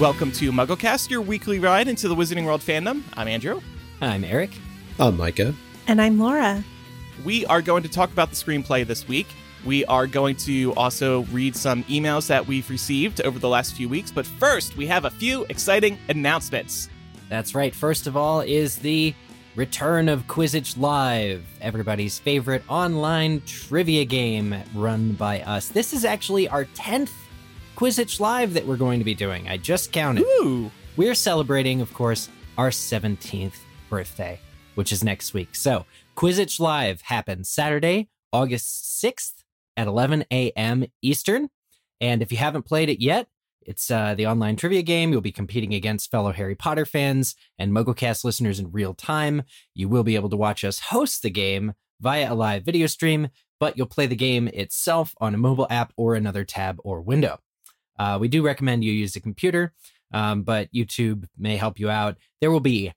Welcome to MuggleCast, your weekly ride into the Wizarding World fandom. I'm Andrew. I'm Eric. I'm Micah. And I'm Laura. We are going to talk about the screenplay this week. We are going to also read some emails that we've received over the last few weeks. But first, we have a few exciting announcements. That's right. First of all, is the return of Quizzitch Live, everybody's favorite online trivia game run by us. This is actually our 10th Quizzitch Live that we're going to be doing. I just counted. Ooh. We're celebrating, of course, our 17th birthday, which is next week. So, Quizzitch Live happens Saturday, August 6th at 11 a.m. Eastern. And if you haven't played it yet, it's uh, the online trivia game. You'll be competing against fellow Harry Potter fans and MuggleCast listeners in real time. You will be able to watch us host the game via a live video stream, but you'll play the game itself on a mobile app or another tab or window. Uh, we do recommend you use a computer, um, but YouTube may help you out. There will be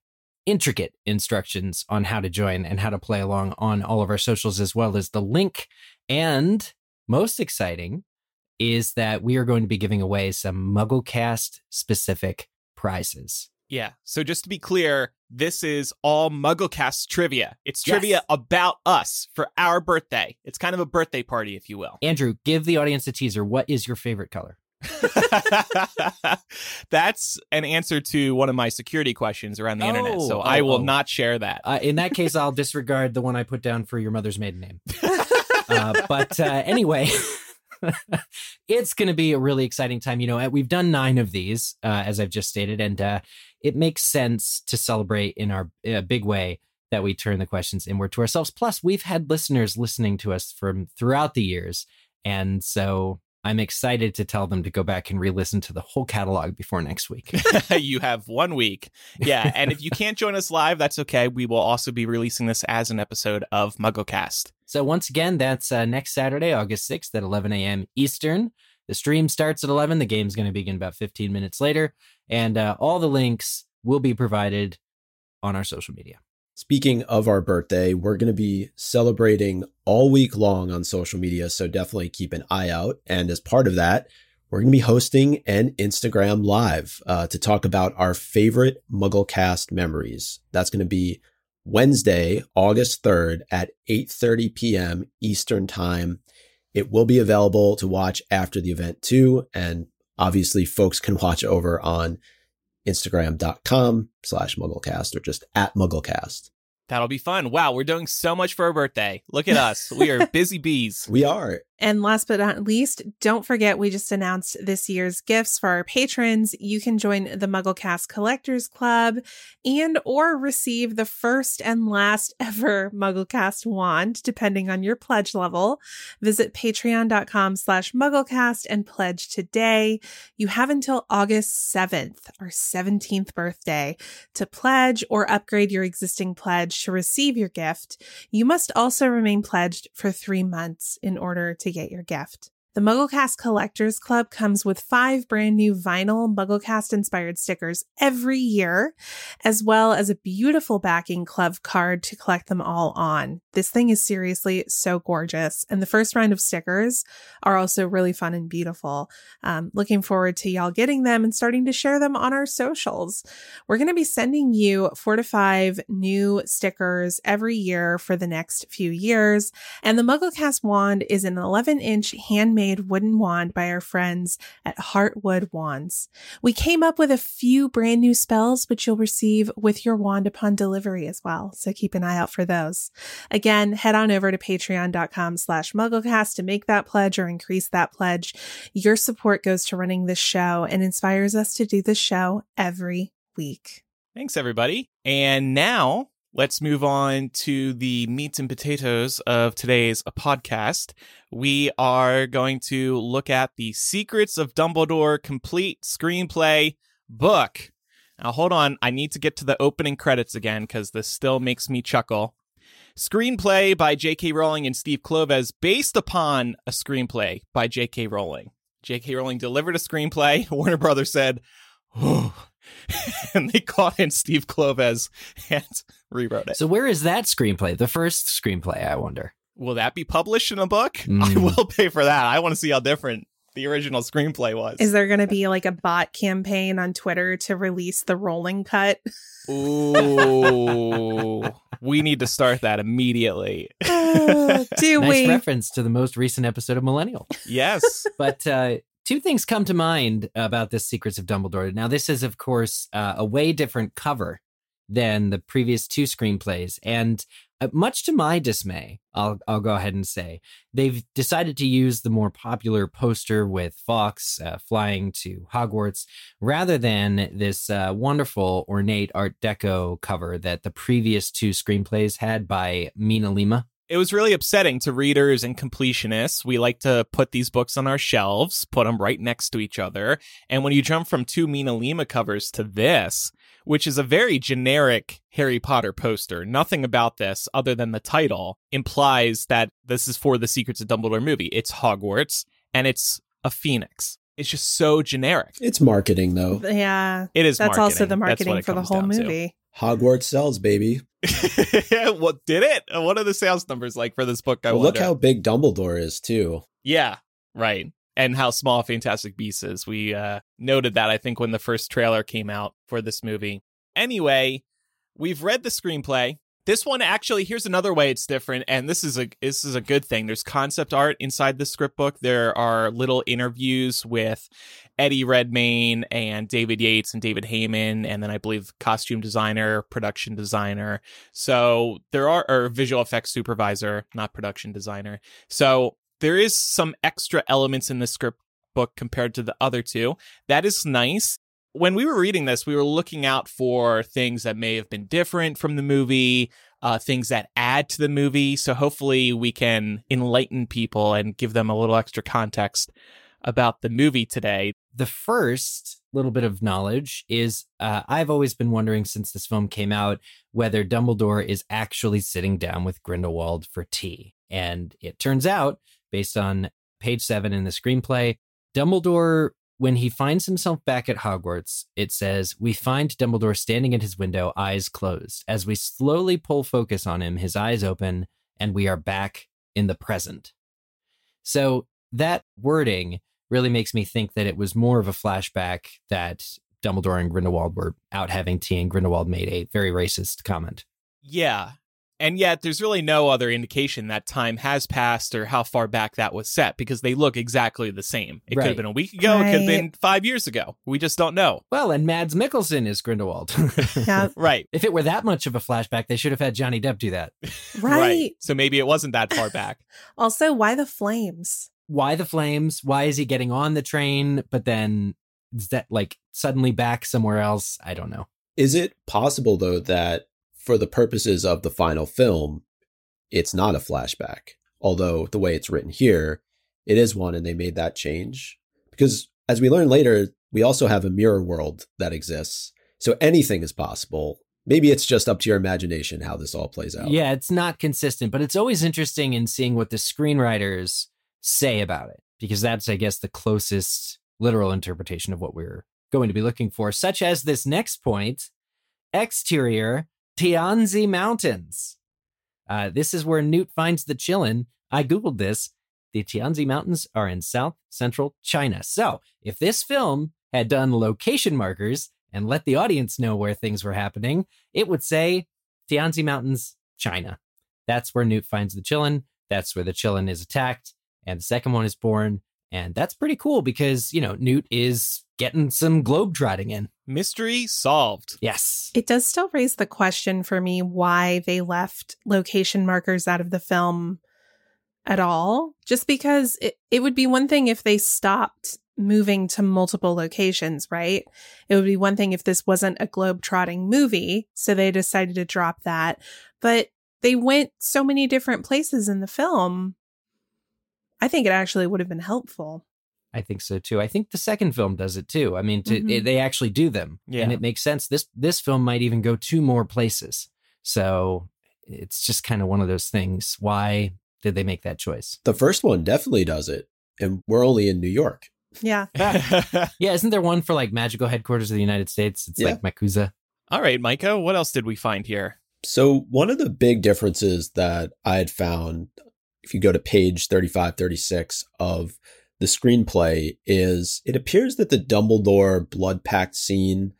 intricate instructions on how to join and how to play along on all of our socials, as well as the link. And most exciting, is that we are going to be giving away some MuggleCast specific prizes. Yeah. So just to be clear, this is all MuggleCast trivia. It's Yes. trivia about us for our birthday. It's kind of a birthday party, if you will. Andrew, give the audience a teaser. What is your favorite color? That's an answer to one of my security questions around the internet. Oh, So oh, I will oh. not share that. Uh, in that case, I'll disregard the one I put down for your mother's maiden name. uh, but uh, anyway, it's going to be a really exciting time. You know, uh, we've done nine of these, uh, as I've just stated, and uh, it makes sense to celebrate in our uh, big way that we turn the questions inward to ourselves. Plus, we've had listeners listening to us from throughout the years, and so I'm excited to tell them to go back and re-listen to the whole catalog before next week. you have one week. Yeah. And if you can't join us live, that's okay. We will also be releasing this as an episode of MuggleCast. So once again, that's uh, next Saturday, August 6th at 11 a.m. Eastern. The stream starts at 11. The game's going to begin about 15 minutes later. And uh, all the links will be provided on our social media. Speaking of our birthday, we're going to be celebrating all week long on social media, so definitely keep an eye out. And as part of that, we're going to be hosting an Instagram live uh, to talk about our favorite MuggleCast memories. That's going to be Wednesday, August 3rd at 8:30 p.m. Eastern Time. It will be available to watch after the event too, and obviously folks can watch over on instagram.com slash mugglecast or just at mugglecast. That'll be fun. Wow. We're doing so much for our birthday. Look at us. We are busy bees. We are. And last but not least, don't forget we just announced this year's gifts for our patrons. You can join the MuggleCast Collectors Club and or receive the first and last ever MuggleCast wand, depending on your pledge level. Visit patreon.com slash MuggleCast and pledge today. You have until August 7th, our 17th birthday, to pledge or upgrade your existing pledge to receive your gift. You must also remain pledged for three months in order to get your gift. The MuggleCast Collectors Club comes with five brand new vinyl MuggleCast inspired stickers every year, as well as a beautiful backing club card to collect them all on. This thing is seriously so gorgeous. And the first round of stickers are also really fun and beautiful. Um, looking forward to y'all getting them and starting to share them on our socials. We're going to be sending you four to five new stickers every year for the next few years. And the MuggleCast wand is an 11 inch handmade wooden wand by our friends at Heartwood Wands. We came up with a few brand new spells, which you'll receive with your wand upon delivery as well. So keep an eye out for those. Again, head on over to patreon.com slash mugglecast to make that pledge or increase that pledge. Your support goes to running this show and inspires us to do this show every week. Thanks, everybody. And now let's move on to the meats and potatoes of today's podcast. We are going to look at the Secrets of Dumbledore complete screenplay book. Now, hold on. I need to get to the opening credits again because this still makes me chuckle. Screenplay by J.K. Rowling and Steve Kloves, based upon a screenplay by J.K. Rowling. J.K. Rowling delivered a screenplay. Warner Brothers said, oh, and they caught in Steve Kloves and rewrote it. So where is that screenplay? The first screenplay, I wonder. Will that be published in a book? I Mm. will pay for that. I want to see how different the original screenplay was. Is there going to be like a bot campaign on Twitter to release the Rowling cut? Ooh, we need to start that immediately. Uh, do nice we? reference to the most recent episode of Millennial. Yes. but uh, two things come to mind about this Secrets of Dumbledore. Now, this is, of course, uh, a way different cover than the previous two screenplays, and uh, much to my dismay, I'll I'll go ahead and say they've decided to use the more popular poster with Fawkes uh, flying to Hogwarts rather than this uh, wonderful ornate Art Deco cover that the previous two screenplays had by Mina Lima. It was really upsetting to readers and completionists. We like to put these books on our shelves, put them right next to each other. And when you jump from two Mina Lima covers to this, which is a very generic Harry Potter poster, nothing about this other than the title implies that this is for the Secrets of Dumbledore movie. It's Hogwarts and it's a phoenix. It's just so generic. It's marketing, though. Yeah. It is. That's also the marketing for the whole down to. movie. Hogwarts sells, baby. what did it? What are the sales numbers like for this book? I Well, look how big Dumbledore is, too. Yeah, right. And how small Fantastic Beasts is. We uh, noted that, I think, when the first trailer came out for this movie. Anyway, we've read the screenplay. This one actually, here's another way it's different, and this is a this is a good thing. There's concept art inside the script book. There are little interviews with Eddie Redmayne and David Yates and David Heyman, and then I believe costume designer, production designer. So there are or visual effects supervisor, not production designer. So there is some extra elements in the script book compared to the other two. That is nice. When we were reading this, we were looking out for things that may have been different from the movie, uh, things that add to the movie. So hopefully we can enlighten people and give them a little extra context about the movie today. The first little bit of knowledge is uh, I've always been wondering since this film came out whether Dumbledore is actually sitting down with Grindelwald for tea. And it turns out, based on page seven in the screenplay, Dumbledore, when he finds himself back at Hogwarts, it says, We find Dumbledore standing at his window, eyes closed. As we slowly pull focus on him, his eyes open, and we are back in the present. So that wording really makes me think that it was more of a flashback that Dumbledore and Grindelwald were out having tea, and Grindelwald made a very racist comment. Yeah. And yet there's really no other indication that time has passed or how far back that was set because they look exactly the same. It could have been a week ago, it could have been five years ago. We just don't know. Well, and Mads Mikkelsen is Grindelwald. Yeah. Right. if it were that much of a flashback, they should have had Johnny Depp do that. Right. So maybe it wasn't that far back. Also, why the flames? Why the flames? Why is he getting on the train, but then is that like suddenly back somewhere else? I don't know. Is it possible, though, that for the purposes of the final film, it's not a flashback? Although the way it's written here, it is one, and they made that change. Because as we learn later, we also have a mirror world that exists. So anything is possible. Maybe it's just up to your imagination how this all plays out. Yeah, it's not consistent, but it's always interesting in seeing what the screenwriters say about it because that's, I guess, the closest literal interpretation of what we're going to be looking for, such as this next point exterior Tianzi Mountains. Uh, this is where Newt finds the Qilin. I Googled this. The Tianzi Mountains are in south central China. So, if this film had done location markers and let the audience know where things were happening, it would say Tianzi Mountains, China. That's where Newt finds the Qilin. That's where the Qilin is attacked. And the second one is born. And that's pretty cool because, you know, Newt is getting some globetrotting in. Mystery solved. Yes. It does still raise the question for me why they left location markers out of the film at all. Just because it, it would be one thing if they stopped moving to multiple locations, right? It would be one thing if this wasn't a globe-trotting movie, so they decided to drop that. But they went so many different places in the film. I think it actually would have been helpful. I think so too. I think the second film does it too. I mean, to, Mhm. it- they actually do them, Yeah. and it makes sense. This this film might even go two more places. So it's just kind of one of those things. Why did they make that choice? The first one definitely does it. And we're only in New York. Yeah. Yeah, isn't there one for like magical headquarters of the United States? It's Yeah. like MACUSA. All right, Micah, what else did we find here? So, one of the big differences that I had found, if you go to page 35, 36 of the screenplay is it appears that the Dumbledore blood pact scene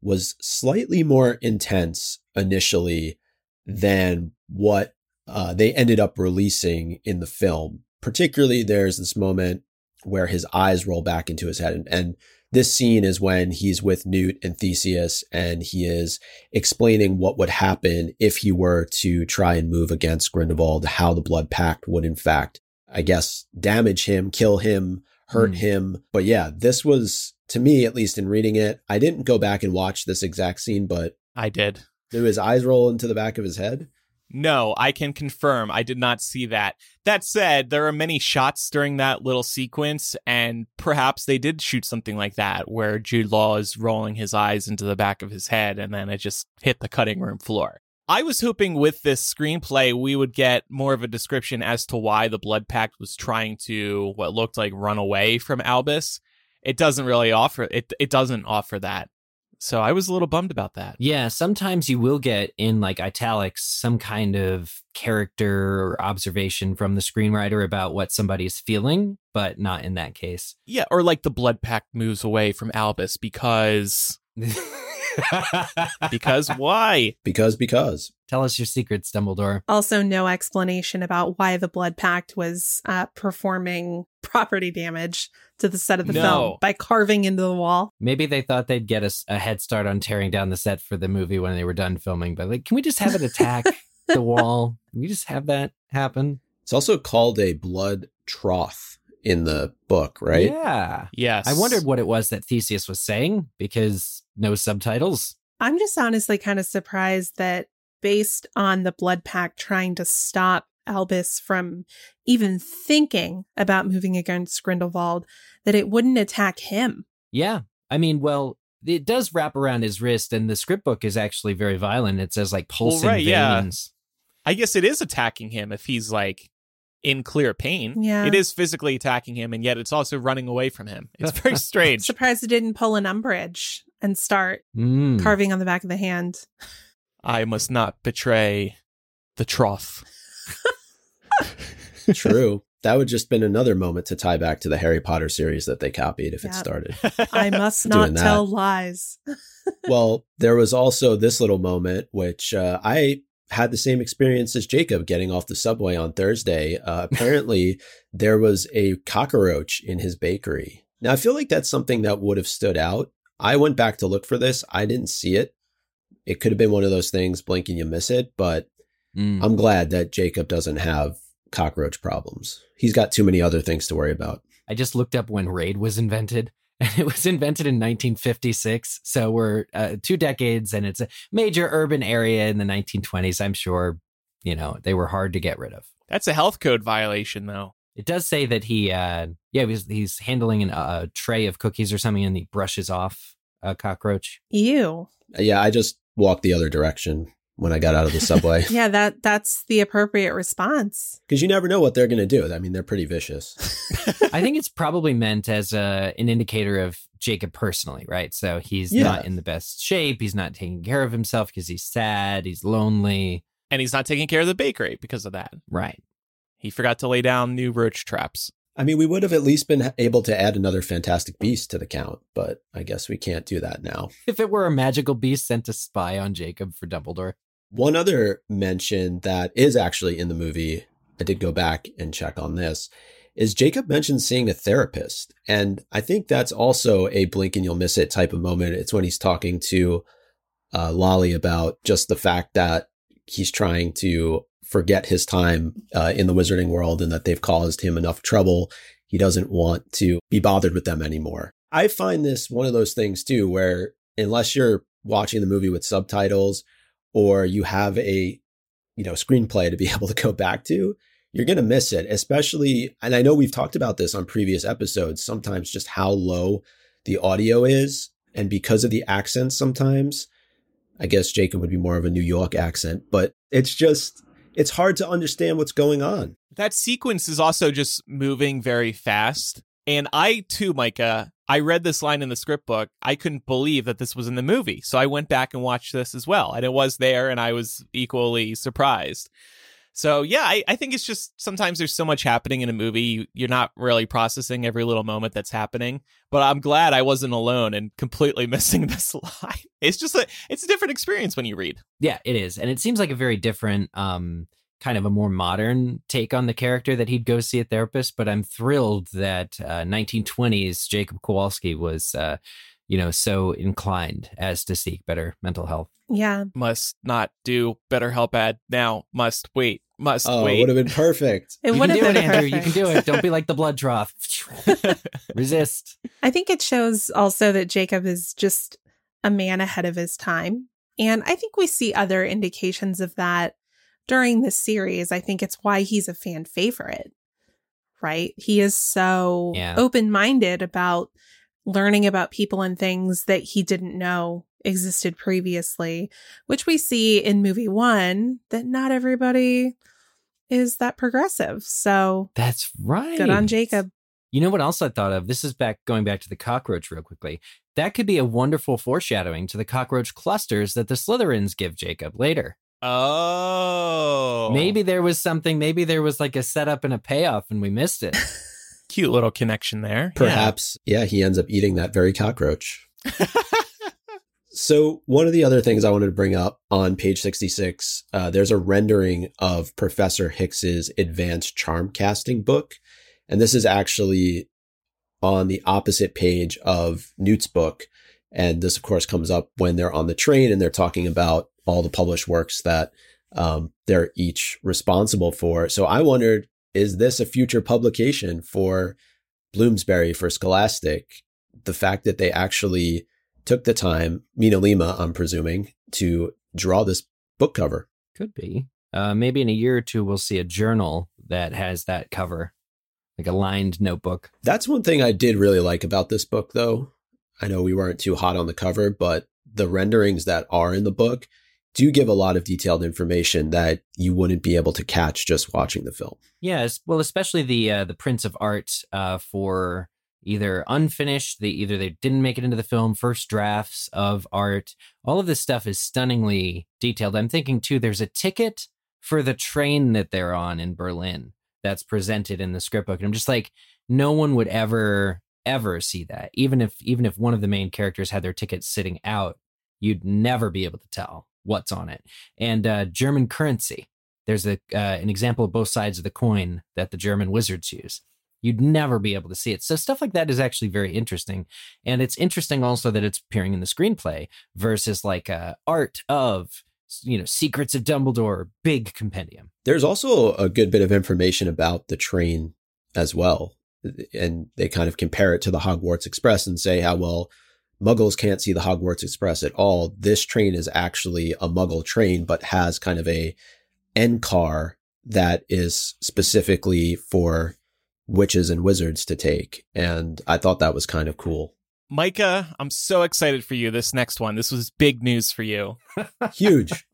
was slightly more intense initially than what uh, they ended up releasing in the film. Particularly, there's this moment where his eyes roll back into his head. And, and this scene is when he's with Newt and Theseus and he is explaining what would happen if he were to try and move against Grindelwald, how the blood pact would in fact, I guess, damage him, kill him, hurt mm. him. But yeah, this was to me, at least in reading it, I didn't go back and watch this exact scene, but I did. Do his eyes roll into the back of his head? No, I can confirm I did not see that. That said, there are many shots during that little sequence, and perhaps they did shoot something like that where Jude Law is rolling his eyes into the back of his head and then it just hit the cutting room floor. I was hoping with this screenplay we would get more of a description as to why the Blood Pact was trying to what looked like run away from Albus. It doesn't really offer it it doesn't offer that. So I was a little bummed about that. Yeah, sometimes you will get in like italics some kind of character or observation from the screenwriter about what somebody's feeling, but not in that case. Yeah, or like the blood pact moves away from Albus because because why? Because because. Tell us your secrets, Dumbledore. Also, no explanation about why the blood pact was uh, performing property damage to the set of the no. film by carving into the wall. Maybe they thought they'd get a, a, head start on tearing down the set for the movie when they were done filming. But like, can we just have it attack the wall? Can we just have that happen? It's also called a blood trough in the book, right? Yeah. Yes. I wondered what it was that Theseus was saying because no subtitles. I'm just honestly kind of surprised that based on the blood pact trying to stop Albus from even thinking about moving against Grindelwald, that it wouldn't attack him. Yeah. I mean, well, it does wrap around his wrist, and the script book is actually very violent. It says like pulsing well, right, veins. Yeah. I guess it is attacking him if he's like in clear pain. Yeah. It is physically attacking him, and yet it's also running away from him. It's very strange. Surprised it didn't pull an Umbridge and start mm. carving on the back of the hand. I must not betray the trough. True. That would just been another moment to tie back to the Harry Potter series that they copied if yep. it started. I must not tell lies. well, there was also this little moment, which uh, I had the same experience as Jacob getting off the subway on Thursday. Uh, apparently, there was a cockroach in his bakery. Now, I feel like that's something that would have stood out. I went back to look for this. I didn't see it. It could have been one of those things, blink and you miss it. But mm. I'm glad that Jacob doesn't have cockroach problems. He's got too many other things to worry about. I just looked up when Raid was invented, and it was invented in 1956. So we're uh, two decades, and it's a major urban area in the 1920s. I'm sure, you know, they were hard to get rid of. That's a health code violation, though. It does say that he, uh, yeah, he's, he's handling an, a tray of cookies or something, and he brushes off a cockroach. Ew. Yeah, I just walked the other direction when I got out of the subway. yeah, that that's the appropriate response. Because you never know what they're going to do. I mean, they're pretty vicious. I think it's probably meant as a, an indicator of Jacob personally, right? So he's yeah. not in the best shape. He's not taking care of himself because he's sad. He's lonely. And he's not taking care of the bakery because of that. Right. He forgot to lay down new roach traps. I mean, we would have at least been able to add another fantastic beast to the count, but I guess we can't do that now. If it were a magical beast sent to spy on Jacob for Dumbledore. One other mention that is actually in the movie, I did go back and check on this, is Jacob mentioned seeing a therapist. And I think that's also a blink and you'll miss it type of moment. It's when he's talking to uh, Lally about just the fact that he's trying to forget his time uh, in the wizarding world and that they've caused him enough trouble. He doesn't want to be bothered with them anymore. I find this one of those things too, where unless you're watching the movie with subtitles or you have a you know screenplay to be able to go back to you're going to miss it especially and i know we've talked about this on previous episodes sometimes just how low the audio is and because of the accents sometimes i guess jacob would be more of a new york accent but it's just it's hard to understand what's going on. That sequence is also just moving very fast and i too micah I read this line in the script book. I couldn't believe that this was in the movie. So I went back and watched this as well. And it was there, and I was equally surprised. So yeah, I, I think it's just sometimes there's so much happening in a movie, you, you're not really processing every little moment that's happening. But I'm glad I wasn't alone and completely missing this line. It's just a it's a different experience when you read. Yeah, it is. And it seems like a very different um kind of a more modern take on the character that he'd go see a therapist, but I'm thrilled that uh, 1920s Jacob Kowalski was uh you know so inclined as to seek better mental health. Yeah. Must not do BetterHelp ad now. Must wait. Must Oh, wait. would have been perfect. It you would can have do it, been Andrew. You can do it. Don't be like the blood trough. Resist. I think it shows also that Jacob is just a man ahead of his time. And I think we see other indications of that during this series. I think it's why he's a fan favorite, right? He is so Yeah. open minded about learning about people and things that he didn't know existed previously, which we see in movie one that not everybody is that progressive. So That's right. good on Jacob. You know what else I thought of? This is back going back to the cockroach real quickly. That could be a wonderful foreshadowing to the cockroach clusters that the Slytherins give Jacob later. Oh, Maybe there was something, maybe there was like a setup and a payoff and we missed it. cute little connection there. Yeah. Perhaps, yeah. he ends up eating that very cockroach. So, one of the other things I wanted to bring up on page 66, uh, there's a rendering of Professor Hicks's advanced charm casting book. And this is actually on the opposite page of Newt's book. And this, of course, comes up when they're on the train and they're talking about all the published works that um, they're each responsible for. So, I wondered is this a future publication for Bloomsbury, for Scholastic? The fact that they actually took the time, Mina Lima, I'm presuming, to draw this book cover. Could be. Uh, maybe in a year or two, we'll see a journal that has that cover, like a lined notebook. That's one thing I did really like about this book, though. I know we weren't too hot on the cover, but the renderings that are in the book do give a lot of detailed information that you wouldn't be able to catch just watching the film. Yes, well, especially the uh, the prints of art uh, for either unfinished, the either they didn't make it into the film, first drafts of art. All of this stuff is stunningly detailed. I'm thinking too. There's a ticket for the train that they're on in Berlin that's presented in the script book, and I'm just like, no one would ever ever see that. Even if even if one of the main characters had their ticket sitting out, you'd never be able to tell what's on it. And uh, German currency there's a uh, an example of both sides of the coin that the German wizards use. You'd never be able to see it. So stuff like that is actually very interesting, and it's interesting also that it's appearing in the screenplay versus like uh, art of you know secrets of Dumbledore, big compendium. There's also a good bit of information about the train as well. And they kind of compare it to the Hogwarts Express and say how, well, Muggles can't see the Hogwarts Express at all. This train is actually a Muggle train, but has kind of a end car that is specifically for witches and wizards to take. And I thought that was kind of cool. Micah, I'm so excited for you. This next one. This was big news for you. Huge.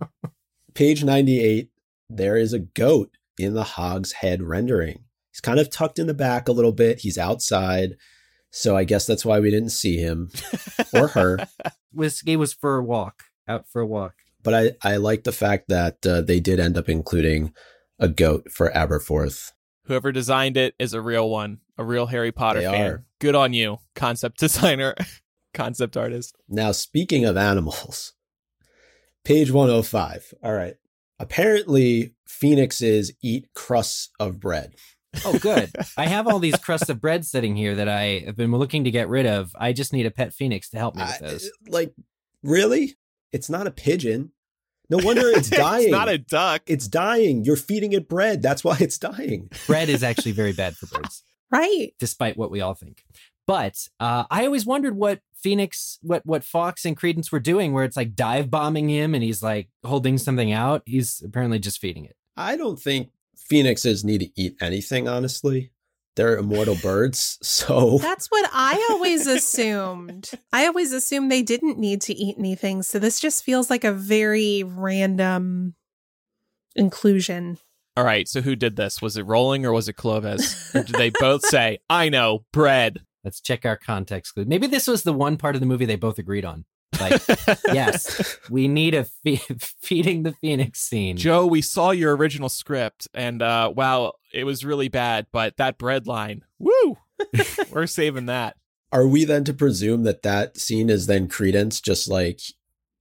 Page 98, there is a goat in the hog's head rendering. He's kind of tucked in the back a little bit. He's outside. So I guess that's why we didn't see him or her. Was he was for a walk, out for a walk. But I, I like the fact that uh, they did end up including a goat for Aberforth. Whoever designed it is a real one, a real Harry Potter They fan. are. Good on you, concept designer, concept artist. Now, speaking of animals, page 105. All right. Apparently, phoenixes eat crusts of bread. Oh, good. I have all these crusts of bread sitting here that I have been looking to get rid of. I just need a pet phoenix to help me with I- like, really? It's not a pigeon. No wonder it's dying. it's not a duck. it's dying. You're feeding it bread. That's why it's dying. Bread is actually very bad for birds. Right. despite what we all think. But uh, I always wondered what Phoenix, what what Fawkes and Credence were doing, where it's like dive bombing him and he's like holding something out. He's apparently just feeding it. I don't think phoenixes need to eat anything, honestly. They're immortal birds. So That's what I always assumed. I always assumed they didn't need to eat anything. So this just feels like a very random inclusion. All right, so who did this? Was it Rowling or was it Kloves? or did they both say, "I know, bread"? Let's check our context clue. Maybe this was the one part of the movie they both agreed on. Like, yes, we need a fe- feeding the phoenix scene. Jo, we saw your original script, and uh, wow, it was really bad. But that bread line, woo, we're saving that. Are we then to presume that that scene is then credence, just like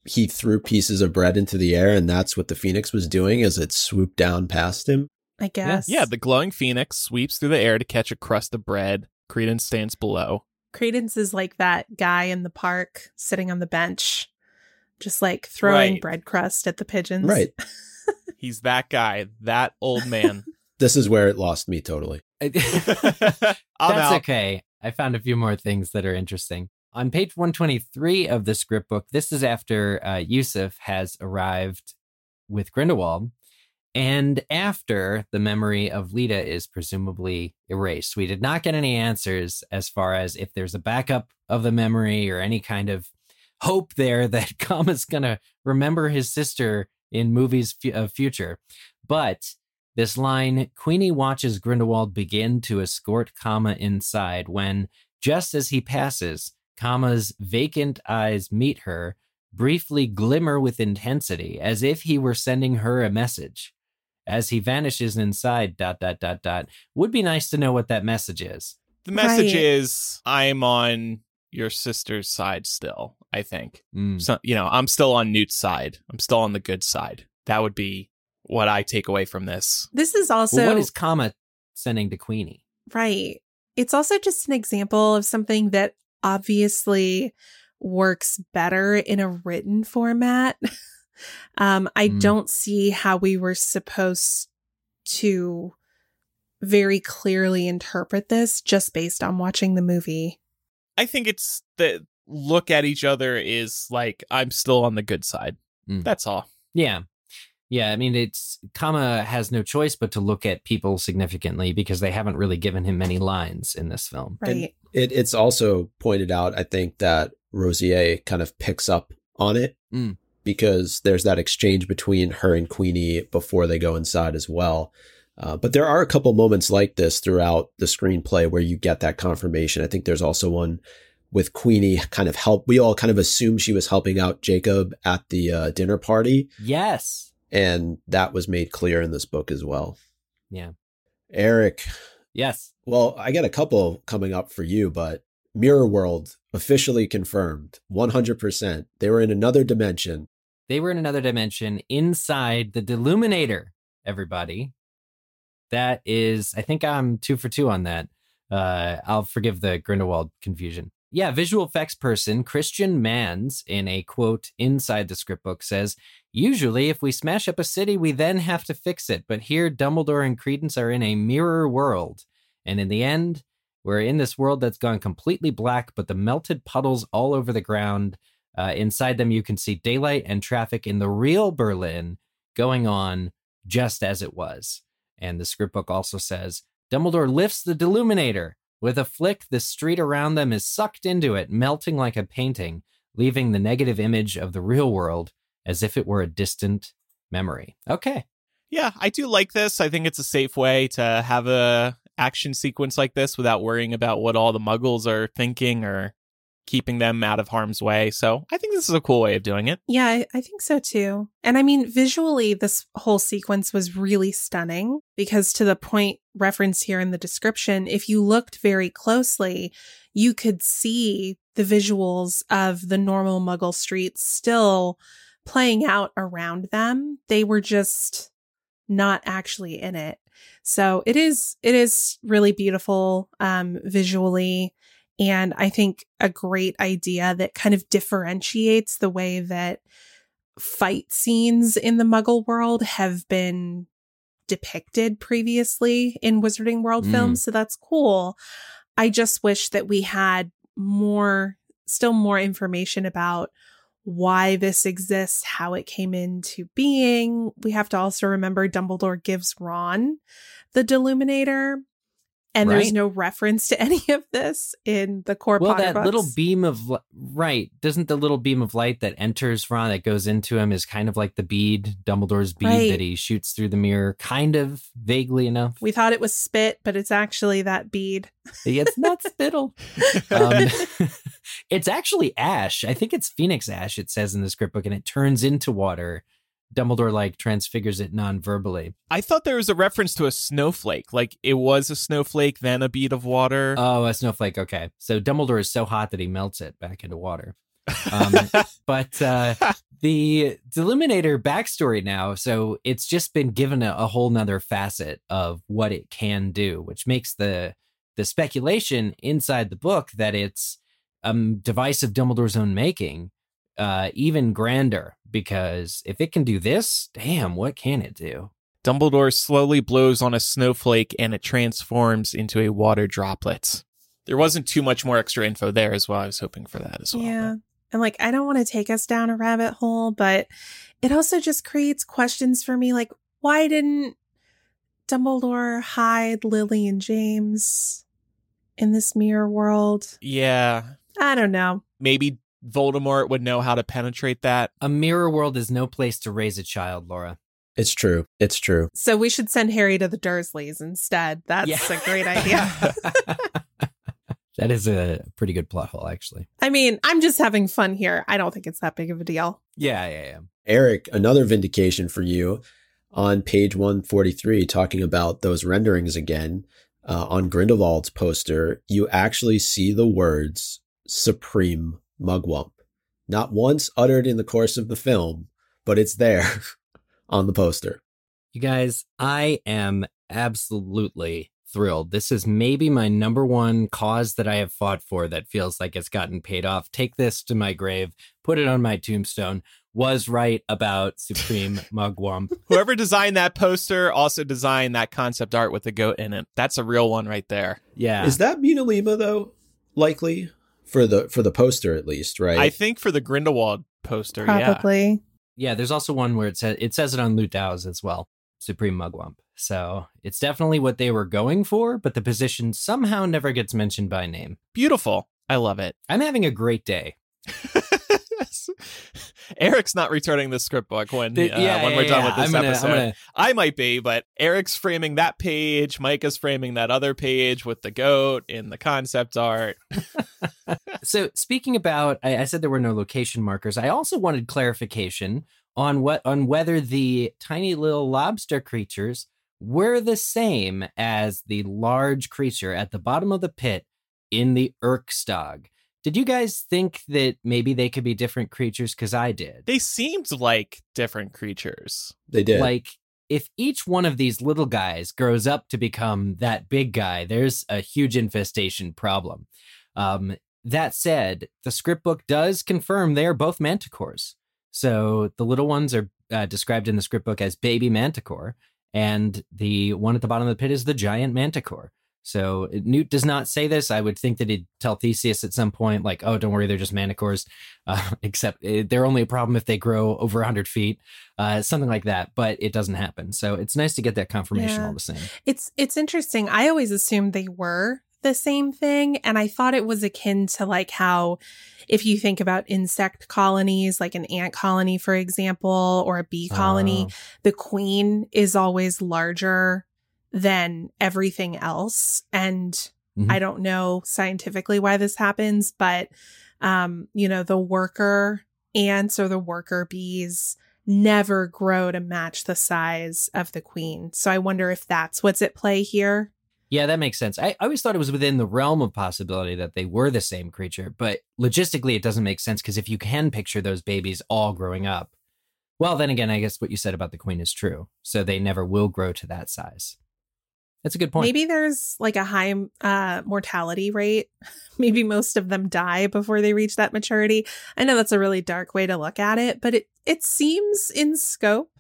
he threw pieces of bread into the air, and that's what the phoenix was doing as it swooped down past him? I guess. Yeah, the glowing phoenix sweeps through the air to catch a crust of bread. Credence stands below. Credence is like that guy in the park sitting on the bench, just like throwing Right. bread crust at the pigeons. Right. He's that guy, that old man. This is where it lost me totally. That's out. okay. I found a few more things that are interesting. On page 123 of the script book, this is after uh, Yusuf has arrived with Grindelwald and after the memory of Leta is presumably erased. We did not get any answers as far as if there's a backup of the memory or any kind of hope there that Kama's going to remember his sister in movies of uh, future. But this line Queenie watches Grindelwald begin to escort Kama inside when, just as he passes, Kama's vacant eyes meet her, briefly glimmer with intensity, as if he were sending her a message. As he vanishes inside, dot, dot, dot, dot. Would be nice to know what that message is. The message Right. is I'm on your sister's side still, I think. Mm. So, you know, I'm still on Newt's side. I'm still on the good side. That would be what I take away from this. This is also well, what is Kama sending to Queenie? right. It's also just an example of something that obviously works better in a written format. um, I Mm. don't see how we were supposed to very clearly interpret this just based on watching the movie. I think it's the look at each other is like I'm still on the good side. Mm. That's all. Yeah. Yeah, I mean it's Kama has no choice but to look at people significantly because they haven't really given him many lines in this film. Right. It, it's also pointed out, I think, that Rosier kind of picks up on it Mm. Because there's that exchange between her and Queenie before they go inside as well. Uh, but there are a couple moments like this throughout the screenplay where you get that confirmation. I think there's also one with Queenie kind of help. We all kind of assume she was helping out Jacob at the uh, dinner party, Yes. and that was made clear in this book as well. Yeah. Eric, Yes. well, I got a couple coming up for you, but Mirror World officially confirmed 100%. They were in another dimension. They were in another dimension inside the Deluminator, everybody. That is, I think I'm two for two on that. Uh, I'll forgive the Grindelwald confusion. Yeah, visual effects person Christian Manz, in a quote inside the script book, says Usually, if we smash up a city, we then have to fix it. But here, Dumbledore and Credence are in a mirror world. And in the end, we're in this world that's gone completely black, but the melted puddles all over the ground. Uh, inside them, you can see daylight and traffic in the real Berlin going on just as it was. And the script book also says Dumbledore lifts the Deluminator. With a flick, the street around them is sucked into it, melting like a painting, leaving the negative image of the real world as if it were a distant memory. Okay. Yeah, I do like this. I think it's a safe way to have a action sequence like this without worrying about what all the muggles are thinking or keeping them out of harm's way. So I think this is a cool way of doing it. Yeah, I, I think so too. And I mean, visually, this whole sequence was really stunning because, to the point referenced here in the description, if you looked very closely, you could see the visuals of the normal muggle streets still playing out around them. They were just not actually in it. So it is it is really beautiful um visually and I think a great idea that kind of differentiates the way that fight scenes in the muggle world have been depicted previously in Wizarding World Mm. films. So that's cool. I just wish that we had more, still more information about why this exists, how it came into being. We have to also remember Dumbledore gives Ron the Deluminator. And there's no reference to any of this in the core Well, Potter that books. little beam of li- right doesn't the little beam of light that enters Ron that goes into him is kind of like the bead, Dumbledore's bead Right. that he shoots through the mirror, kind of vaguely enough. we thought it was spit, but it's actually that bead. it's not spittle. Um, it's actually ash. I think it's phoenix ash. It says in the script book, and it turns into water. Dumbledore like transfigures it non-verbally. I thought there was a reference to a snowflake, like it was a snowflake, then a bead of water. Oh, a snowflake. Okay, so Dumbledore is so hot that he melts it back into water. Um, but uh, the Deluminator backstory now, so it's just been given a, a whole nother facet of what it can do, which makes the the speculation inside the book that it's a device of Dumbledore's own making uh, even grander because if it can do this, damn, what can it do? Dumbledore slowly blows on a snowflake and it transforms into a water droplet. There wasn't too much more extra info there as well. I was hoping for that as well. Yeah. And like, I don't want to take us down a rabbit hole, but it also just creates questions for me. Like, why didn't Dumbledore hide Lily and James in this mirror world? Yeah. I don't know. Maybe Voldemort would know how to penetrate that. A mirror world is no place to raise a child, Laura. It's true. It's true. So we should send Harry to the Dursleys instead. That's Yeah. a great idea. that is a pretty good plot hole, actually. I mean, I'm just having fun here. I don't think it's that big of a deal. Yeah, yeah, yeah. Eric, another vindication for you on page 143, talking about those renderings again. Uh, on Grindelwald's poster, you actually see the words Supreme Mugwump. Not once uttered in the course of the film, but it's there on the poster. You guys, I am absolutely thrilled. This is maybe my number one cause that I have fought for that feels like it's gotten paid off. Take this to my grave, put it on my tombstone. Was right about Supreme Mugwump. Whoever designed that poster also designed that concept art with the goat in it. That's a real one right there. Yeah. Is that Mina Lima though? Likely for the for the poster at least, right? I think for the Grindelwald poster, yeah. Probably. yeah, there's also one where it says it says it on Liu Tao's as well. Supreme Mugwump. So it's definitely what they were going for, but the position somehow never gets mentioned by name. Beautiful. I love it. I'm having a great day. Eric's not returning the script book when The- uh, when we're done with this gonna, episode. Gonna I might be, but Eric's framing that page. Mike is framing that other page with the goat in the concept art. so speaking about I, I said there were no location markers i also wanted clarification on what on whether the tiny little lobster creatures were the same as the large creature at the bottom of the pit in the Erkstag. Did you guys think that maybe they could be different creatures? Because I did. They seemed like different creatures. they did. Like, if each one of these little guys grows up to become that big guy, there's a huge infestation problem. Um, that said, the script book does confirm they are both manticores. So the little ones are uh, described in the script book as baby manticore, and the one at the bottom of the pit is the giant manticore. So Newt does not say this. I would think that he'd tell Theseus at some point, like, "Oh, don't worry, they're just manticores." Uh, except uh, they're only a problem if they grow over 100 feet, uh, something like that. But it doesn't happen. So it's nice to get that confirmation Yeah. all the same. It's it's interesting. I always assumed they were the same thing and I thought it was akin to like how if you think about insect colonies like an ant colony for example or a bee colony, Oh. the queen is always larger than everything else and Mhm. I don't know scientifically why this happens, but um you know the worker ants or the worker bees never grow to match the size of the queen. So I wonder if that's what's at play here. Yeah, that makes sense. I, I always thought it was within the realm of possibility that they were the same creature, but logistically, it doesn't make sense because if you can picture those babies all growing up, well, then again, I guess what you said about the queen is true. So they never will grow to that size. That's a good point. Maybe there's like a high uh, mortality rate. Maybe most of them die before they reach that maturity. I know that's a really dark way to look at it, but it it seems in scope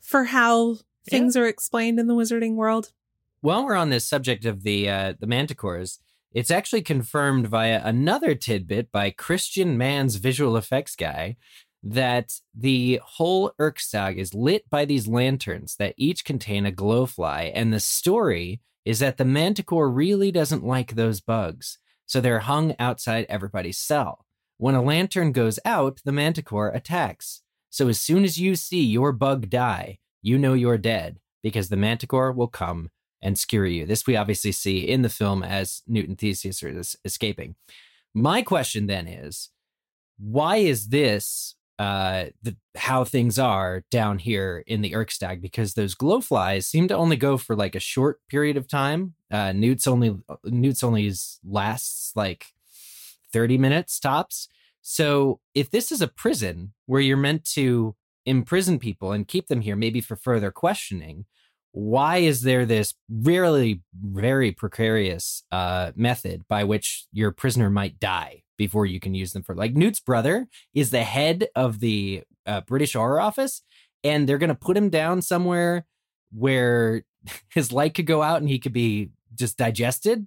for how things are explained in the wizarding world. While we're on this subject of the uh, the manticores, it's actually confirmed via another tidbit by Christian Manz visual effects guy that the whole Erkstag is lit by these lanterns that each contain a glowfly, and the story is that the manticore really doesn't like those bugs, so they're hung outside everybody's cell. When a lantern goes out, the manticore attacks. So as soon as you see your bug die, you know you're dead because the manticore will come and skewer you. This we obviously see in the film as Newton Theseus is escaping. My question then is why is this uh the how things are down here in the Erkstag because those glowflies seem to only go for like a short period of time. Uh Newt's only Newt's only lasts like 30 minutes tops. So if this is a prison where you're meant to imprison people and keep them here maybe for further questioning, why is there this really very precarious uh, method by which your prisoner might die before you can use them for like Newt's brother is the head of the uh, British Auror Office, and they're gonna put him down somewhere where his light could go out and he could be just digested.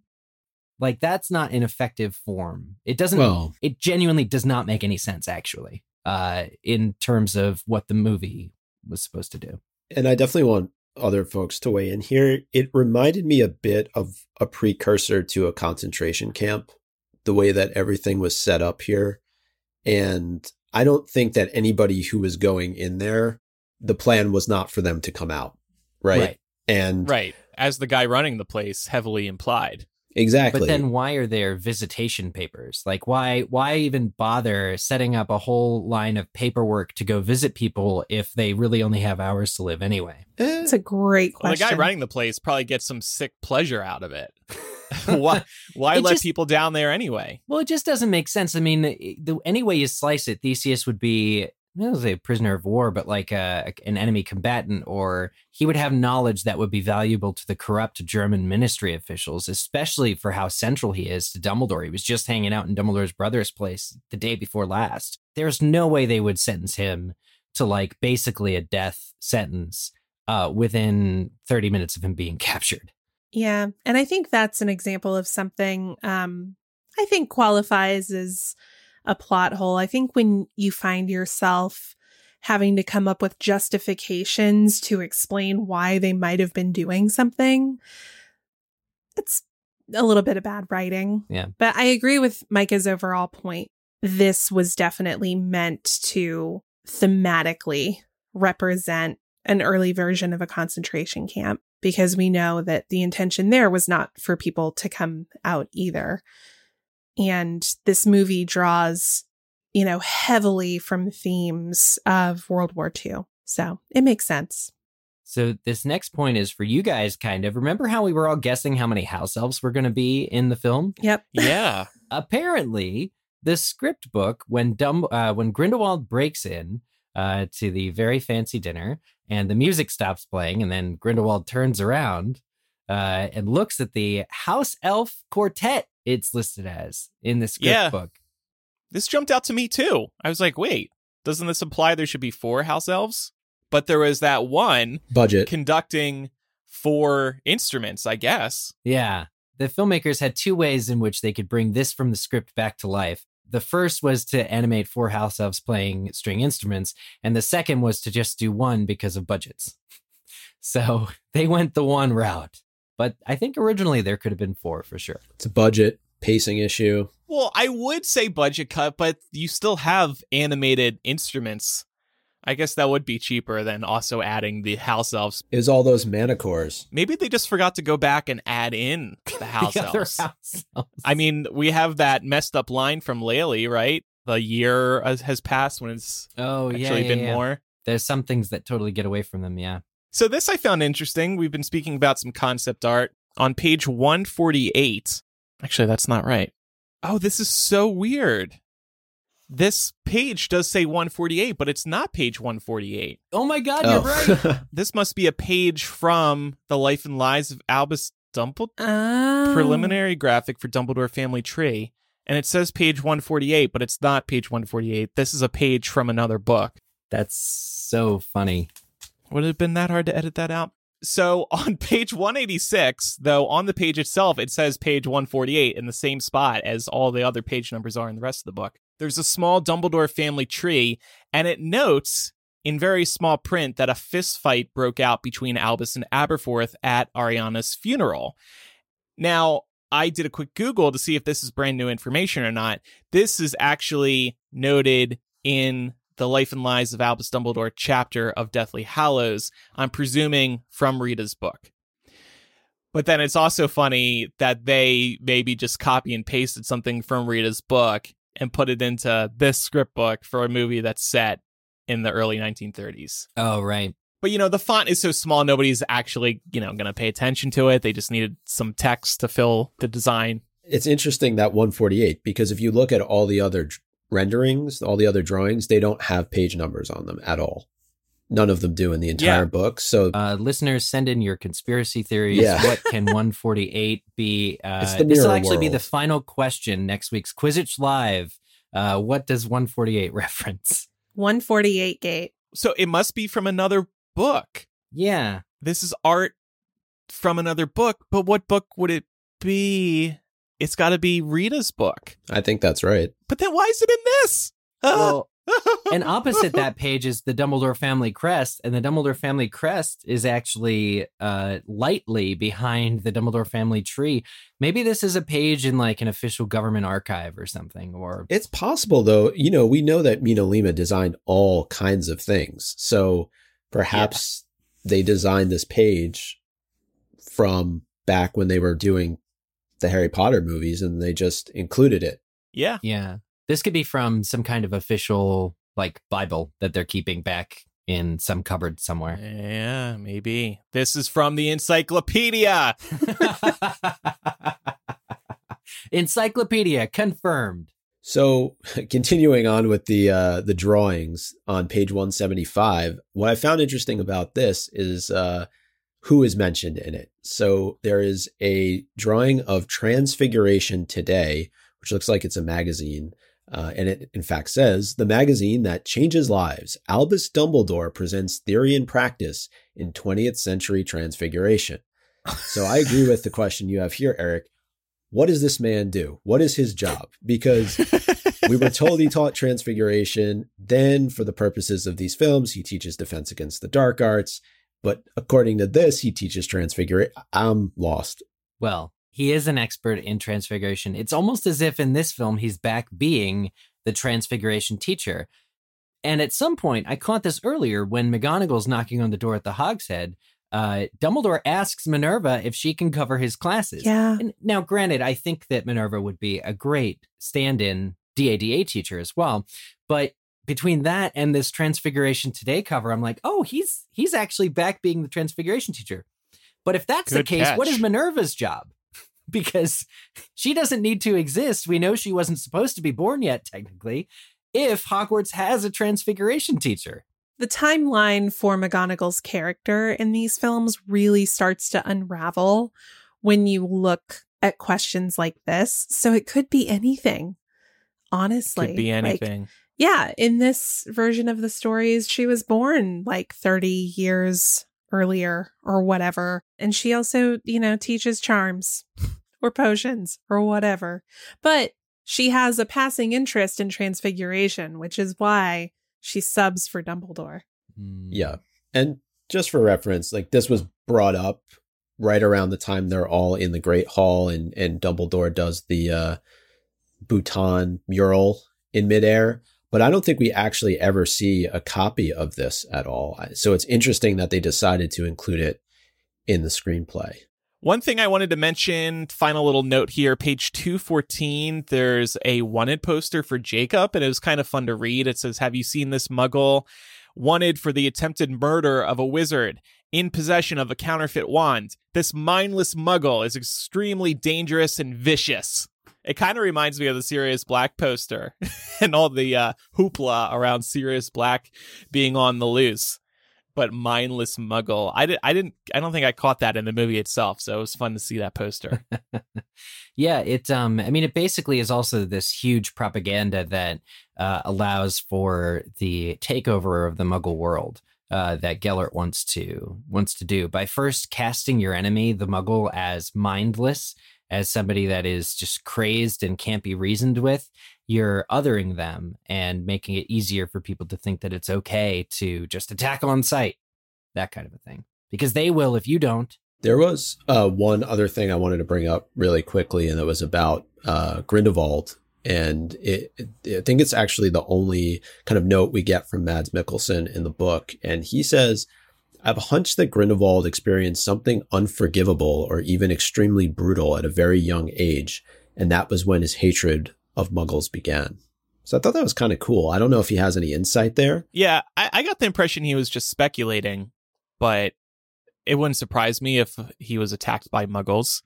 Like that's not an effective form. It doesn't. Well, it genuinely does not make any sense actually, uh, in terms of what the movie was supposed to do. and I definitely want other folks to weigh in here. It reminded me a bit of a precursor to a concentration camp, the way that everything was set up here. And I don't think that anybody who was going in there, the plan was not for them to come out. Right. And Right. As the guy running the place heavily implied. exactly. But then why are there visitation papers? Like why why even bother setting up a whole line of paperwork to go visit people if they really only have hours to live anyway? Eh, It's a great Well, the guy running the place probably gets some sick pleasure out of it. why why let just- people down there anyway? Well, it just doesn't make sense. I mean, the any way you slice it, Theseus would be I a prisoner of war, but like a, an enemy combatant, or he would have knowledge that would be valuable to the corrupt German ministry officials, especially for how central he is to Dumbledore. He was just hanging out in Dumbledore's brother's place the day before last. There's no way they would sentence him to like basically a death sentence uh, within 30 minutes of him being captured. Yeah. And I think that's an example of something um I think qualifies as a plot hole. I think when you find yourself having to come up with justifications to explain why they might have been doing something, it's a little bit of bad writing. Yeah. But I agree with Micah's overall point. This was definitely meant to thematically represent an early version of a concentration camp because we know that the intention there was not for people to come out either. And this movie draws, you know, heavily from themes of World War II. So it makes sense. So this next point is for you guys, kind of. Remember how we were all guessing how many house elves were going to be in the film? Yep. Yeah. Apparently, the script book when Dumb uh, when Grindelwald breaks in uh, to the very fancy dinner and the music stops playing, and then Grindelwald turns around uh, and looks at the house elf quartet. It's listed as in the script Yeah. book. This jumped out to me too. I was like, wait, doesn't this imply there should be four house elves? But there was that one budget. conducting four instruments, I guess. Yeah. The filmmakers had two ways in which they could bring this from the script back to life. The first was to animate four house elves playing string instruments, and the second was to just do one because of budgets. So they went the one route. But I think originally there could have been four for sure. It's a budget pacing issue. Well, I would say budget cut, but you still have animated instruments. I guess that would be cheaper than also adding the house elves. Is all those manacores. Maybe they just forgot to go back and add in the house the elves. house elves. I mean, we have that messed up line from Lally, right? The year has- has passed when it's oh, yeah, actually yeah, been yeah. more. There's some things that totally get away from them. Yeah. So this I found interesting. We've been speaking about some concept art on page 148. Actually, that's not right. Oh, this is so weird. This page does say 148, but it's not page 148. Oh my God, you're oh. right. This must be a page from The Life and Lies of Albus Dumbledore Oh. preliminary graphic for Dumbledore Family Tree. And it says page 148, but it's not page 148. This is a page from another book. That's so funny. Would it have been that hard to edit that out? So on page 186, though, on the page itself, it says page 148 in the same spot as all the other page numbers are in the rest of the book. There's a small Dumbledore family tree, and it notes in very small print that a fist fight broke out between Albus and Aberforth at Ariana's funeral. Now, I did a quick Google to see if this is brand new information or not. This is actually noted in the Life and Lies of Albus Dumbledore chapter of Deathly Hallows. I'm presuming from Rita's book. But then it's also funny that they maybe just copy and pasted something from Rita's book and put it into this script book for a movie that's set in the early 1930s. Oh, right. But you know, the font is so small, nobody's actually, you know, going to pay attention to it. They just needed some text to fill the design. It's interesting that 148 because if you look at all the other renderings, all the other drawings, they don't have page numbers on them at all. None of them do in the entire Yeah. book. So Uh, listeners, send in your conspiracy theories. Yeah. What can 148 be? Uh, this will mirror actually be the final question next week's Quizzitch Live. Uh, what does 148 reference? 148 gate. So it must be from another book. Yeah. This is art from another book, but what book would it be? It's got to be Rita's book. I think that's right. But then why is it in this? Well, and opposite that page is the Dumbledore family crest, and the Dumbledore family crest is actually uh, lightly behind the Dumbledore family tree. Maybe this is a page in like an official government archive or something, or It's possible though. You know, we know that MinaLima designed all kinds of things. So perhaps they designed this page from back when they were doing the Harry Potter movies and they just included it. yeah. yeah, this could be from some kind of official like Bible that they're keeping back in some cupboard somewhere. Yeah, maybe. This is from the encyclopedia. Encyclopedia confirmed. So continuing on with the uh, the drawings on page 175, what I found interesting about this is uh, who is mentioned in it. So there is a drawing of Transfiguration Today, which looks like it's a magazine. Uh, and it in fact says the magazine that changes lives. Albus Dumbledore presents theory and practice in 20th century transfiguration. So I agree with the question you have here, Eric. What does this man do? What is his job? Because we were told he taught transfiguration. Then, for the purposes of these films, he teaches defense against the dark arts. But according to this, he teaches transfiguration. I'm lost. Well, he is an expert in transfiguration. It's almost as if in this film he's back being the transfiguration teacher. And at some point, I caught this earlier when McGonagall's knocking on the door at the Hogshead. Uh, Dumbledore asks Minerva if she can cover his classes. Yeah. And now, granted, I think that Minerva would be a great stand-in DADA teacher as well. But between that and this Transfiguration Today cover, I'm like, oh, he's he's actually back being the Transfiguration teacher. But if that's the Good case, what is. Minerva's job? Because she doesn't need to exist. We know she wasn't supposed to be born yet, technically. If Hogwarts has a Transfiguration teacher, The timeline for McGonagall's character in these films really starts to unravel when you look at questions like this. So it could be anything. Honestly. It could be Like, anything. yeah, in this version of the stories, she was born like 30 years earlier or whatever. And she also, you know, teaches charms or potions or whatever. But she has a passing interest in transfiguration, which is why she subs for Dumbledore. Hmm. Yeah. And just for reference, like this was brought up right around the time they're all in the Great Hall and, and Dumbledore does the uh, Bhutan mural in midair. But I don't think we actually ever see a copy of this at all. So it's interesting that they decided to include it in the screenplay. One thing I wanted to mention, final little note here, page 214, there's a wanted poster for Jacob, and it was kind of fun to read. It says, Have you seen this muggle? Wanted for the attempted murder of a wizard in possession of a counterfeit wand. This mindless muggle is extremely dangerous and vicious. It kind of reminds me of the Sirius Black poster and all the uh, hoopla around Sirius Black being on the loose but mindless muggle. I did. I didn't. I don't think I caught that in the movie itself. So it was fun to see that poster. Yeah, it. Um, I mean, it basically is also this huge propaganda that uh, allows for the takeover of the Muggle world uh, that Gellert wants to wants to do by first casting your enemy, the Muggle, as mindless, as somebody that is just crazed and can't be reasoned with. You're othering them and making it easier for people to think that it's okay to just attack on sight, that kind of a thing, because they will if you don't. There was uh, one other thing I wanted to bring up really quickly, and it was about uh, Grindelwald. And it, it, I think it's actually the only kind of note we get from Mads Mikkelsen in the book. And he says, I have a hunch that Grindelwald experienced something unforgivable or even extremely brutal at a very young age, and that was when his hatred of muggles began. So I thought that was kind of cool. I don't know if he has any insight there. Yeah, I, I got the impression he was just speculating, but it wouldn't surprise me if he was attacked by muggles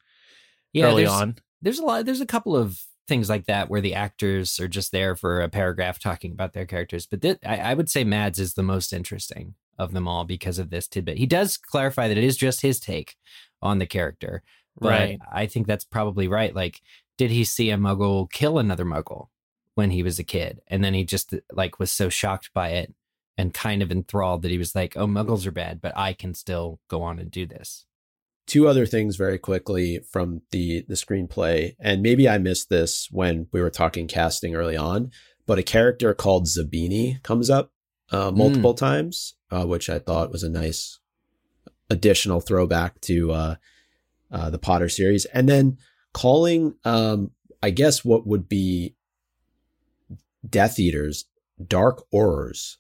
Yeah, early there's, on. there's a lot. There's a couple of things like that where the actors are just there for a paragraph talking about their characters. But thi- I, I would say Mads is the most interesting of them all because of this tidbit. He does clarify that it is just his take on the character. But Right. I think that's probably right. Like, did he see a muggle kill another muggle when he was a kid? And then he just like was so shocked by it and kind of enthralled that he was like, oh, muggles are bad, but I can still go on and do this. Two other things very quickly from the the screenplay, and maybe I missed this when we were talking casting early on, but a character called Zabini comes up uh, multiple times, uh, which I thought was a nice additional throwback to uh, uh, the Potter series, and then calling, um, I guess, what would be Death Eaters dark horrors.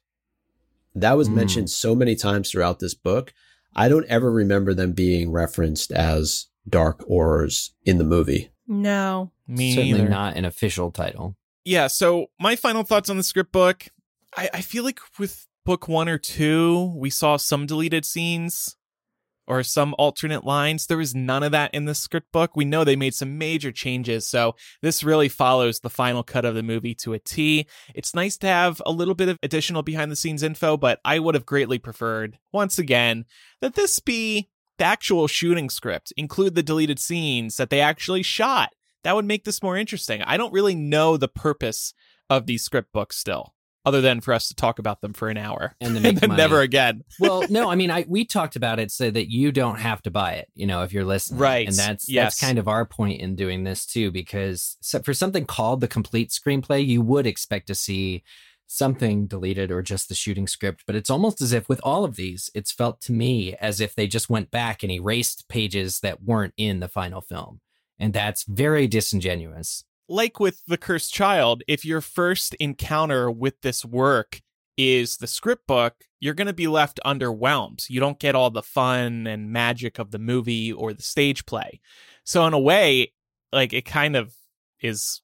That was Mm. mentioned so many times throughout this book. I don't ever remember them being referenced as dark horrors in the movie. No. Me Certainly neither. not an official title. Yeah, so my final thoughts on the script book. I, I feel like with book one or two, we saw some deleted scenes or some alternate lines. There was none of that in the script book. We know they made some major changes, so this really follows the final cut of the movie to a T. It's nice to have a little bit of additional behind the scenes info, but I would have greatly preferred, once again, that this be the actual shooting script, include the deleted scenes that they actually shot. That would make this more interesting. I don't really know the purpose of these script books still, other than for us to talk about them for an hour And to make then money. never again. well, no, I mean, I we talked about it so that you don't have to buy it. You know, if you're listening, Right, And that's yes. that's kind of our point in doing this too, because for something called the complete screenplay, you would expect to see something deleted or just the shooting script. But it's almost as if with all of these, it's felt to me as if they just went back and erased pages that weren't in the final film, and that's very disingenuous. Like with The Cursed Child, if your first encounter with this work is the script book, you're going to be left underwhelmed. You don't get all the fun and magic of the movie or the stage play. So, in a way, like it kind of is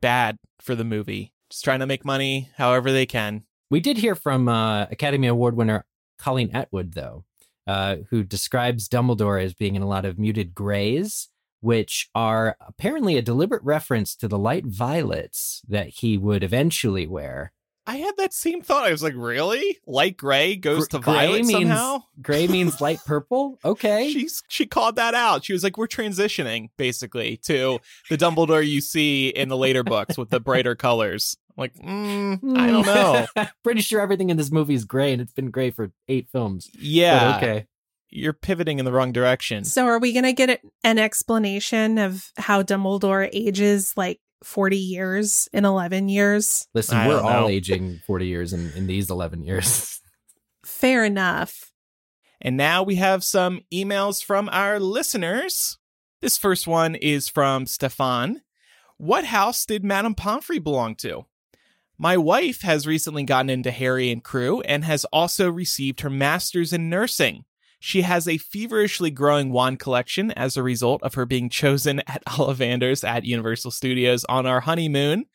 bad for the movie. Just trying to make money however they can. We did hear from uh, Academy Award winner Colleen Atwood, though, uh, who describes Dumbledore as being in a lot of muted grays, which are apparently a deliberate reference to the light violets that he would eventually wear. I had that same thought. I was like, really? Light gray goes Gr- to violet means- somehow? Gray means light purple. Okay. She's she called that out. She was like, "We're transitioning basically to the Dumbledore you see in the later books with the brighter colors." I'm like, mm, I don't know. Pretty sure everything in this movie is gray, and it's been gray for eight films. But Yeah, okay. You're pivoting in the wrong direction. So are we going to get an explanation of how Dumbledore ages like 40 years in 11 years? Listen, I we're all know. aging 40 years in, in these 11 years. Fair enough. And now we have some emails from our listeners. This first one is from Stefan. What house did Madame Pomfrey belong to? My wife has recently gotten into Harry and Crew and has also received her master's in nursing. She has a feverishly growing wand collection as a result of her being chosen at Ollivander's at Universal Studios on our honeymoon.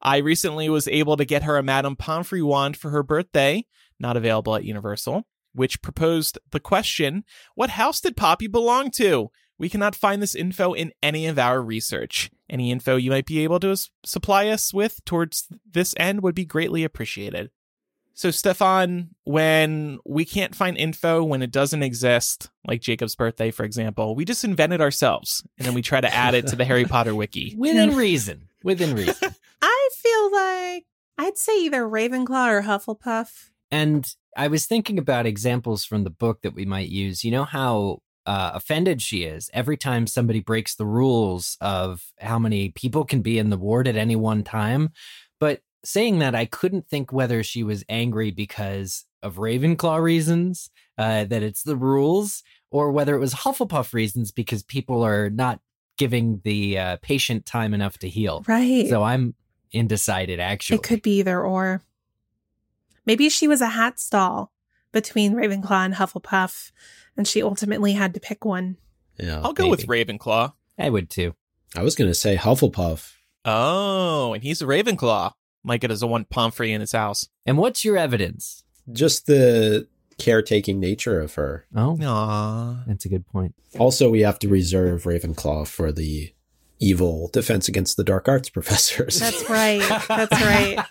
I recently was able to get her a Madame Pomfrey wand for her birthday, not available at Universal, which proposed the question What house did Poppy belong to? We cannot find this info in any of our research. Any info you might be able to supply us with towards this end would be greatly appreciated. So, Stefan, when we can't find info, when it doesn't exist, like Jacob's birthday, for example, we just invent it ourselves and then we try to add it to the Harry Potter wiki. Within reason. Within reason. I feel like I'd say either Ravenclaw or Hufflepuff. And I was thinking about examples from the book that we might use. You know how uh, offended she is every time somebody breaks the rules of how many people can be in the ward at any one time. But saying that, I couldn't think whether she was angry because of Ravenclaw reasons, uh, that it's the rules, or whether it was Hufflepuff reasons because people are not giving the uh, patient time enough to heal. Right. So I'm undecided, actually. it could be either or. Maybe she was a hat stall between Ravenclaw and Hufflepuff, and she ultimately had to pick one. Yeah. I'll go with Ravenclaw. I would too. I was going to say Hufflepuff. Oh, and he's a Ravenclaw. Might get us a one Pomfrey in his house. And what's your evidence? Just the caretaking nature of her. Oh, Aww. that's a good point. Also, we have to reserve Ravenclaw for the evil defense against the dark arts professors. That's right. That's right.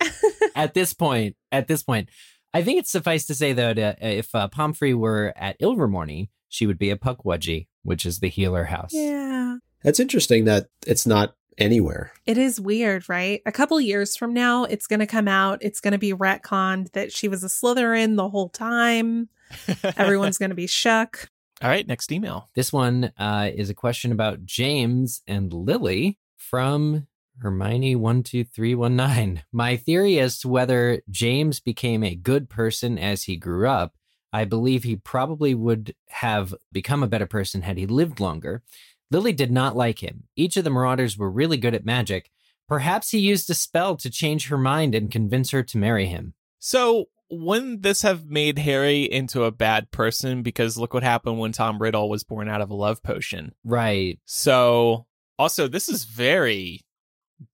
at this point, at this point, I think it's suffice to say that uh, if uh, Pomfrey were at Ilvermorny, she would be a Pukwudgie, which is the healer house. yeah. That's interesting that it's not anywhere. It is weird, right? A couple years from now, it's going to come out. It's going to be retconned that she was a Slytherin the whole time. Everyone's going to be shook. All right, next email. This one uh, is a question about James and Lily from Hermione one two three one nine. My theory as to whether James became a good person as he grew up, I believe he probably would have become a better person had he lived longer. Lily did not like him. Each of the Marauders were really good at magic. Perhaps he used a spell to change her mind and convince her to marry him. So, wouldn't this have made Harry into a bad person? Because look what happened when Tom Riddle was born out of a love potion. Right. So, also, this is very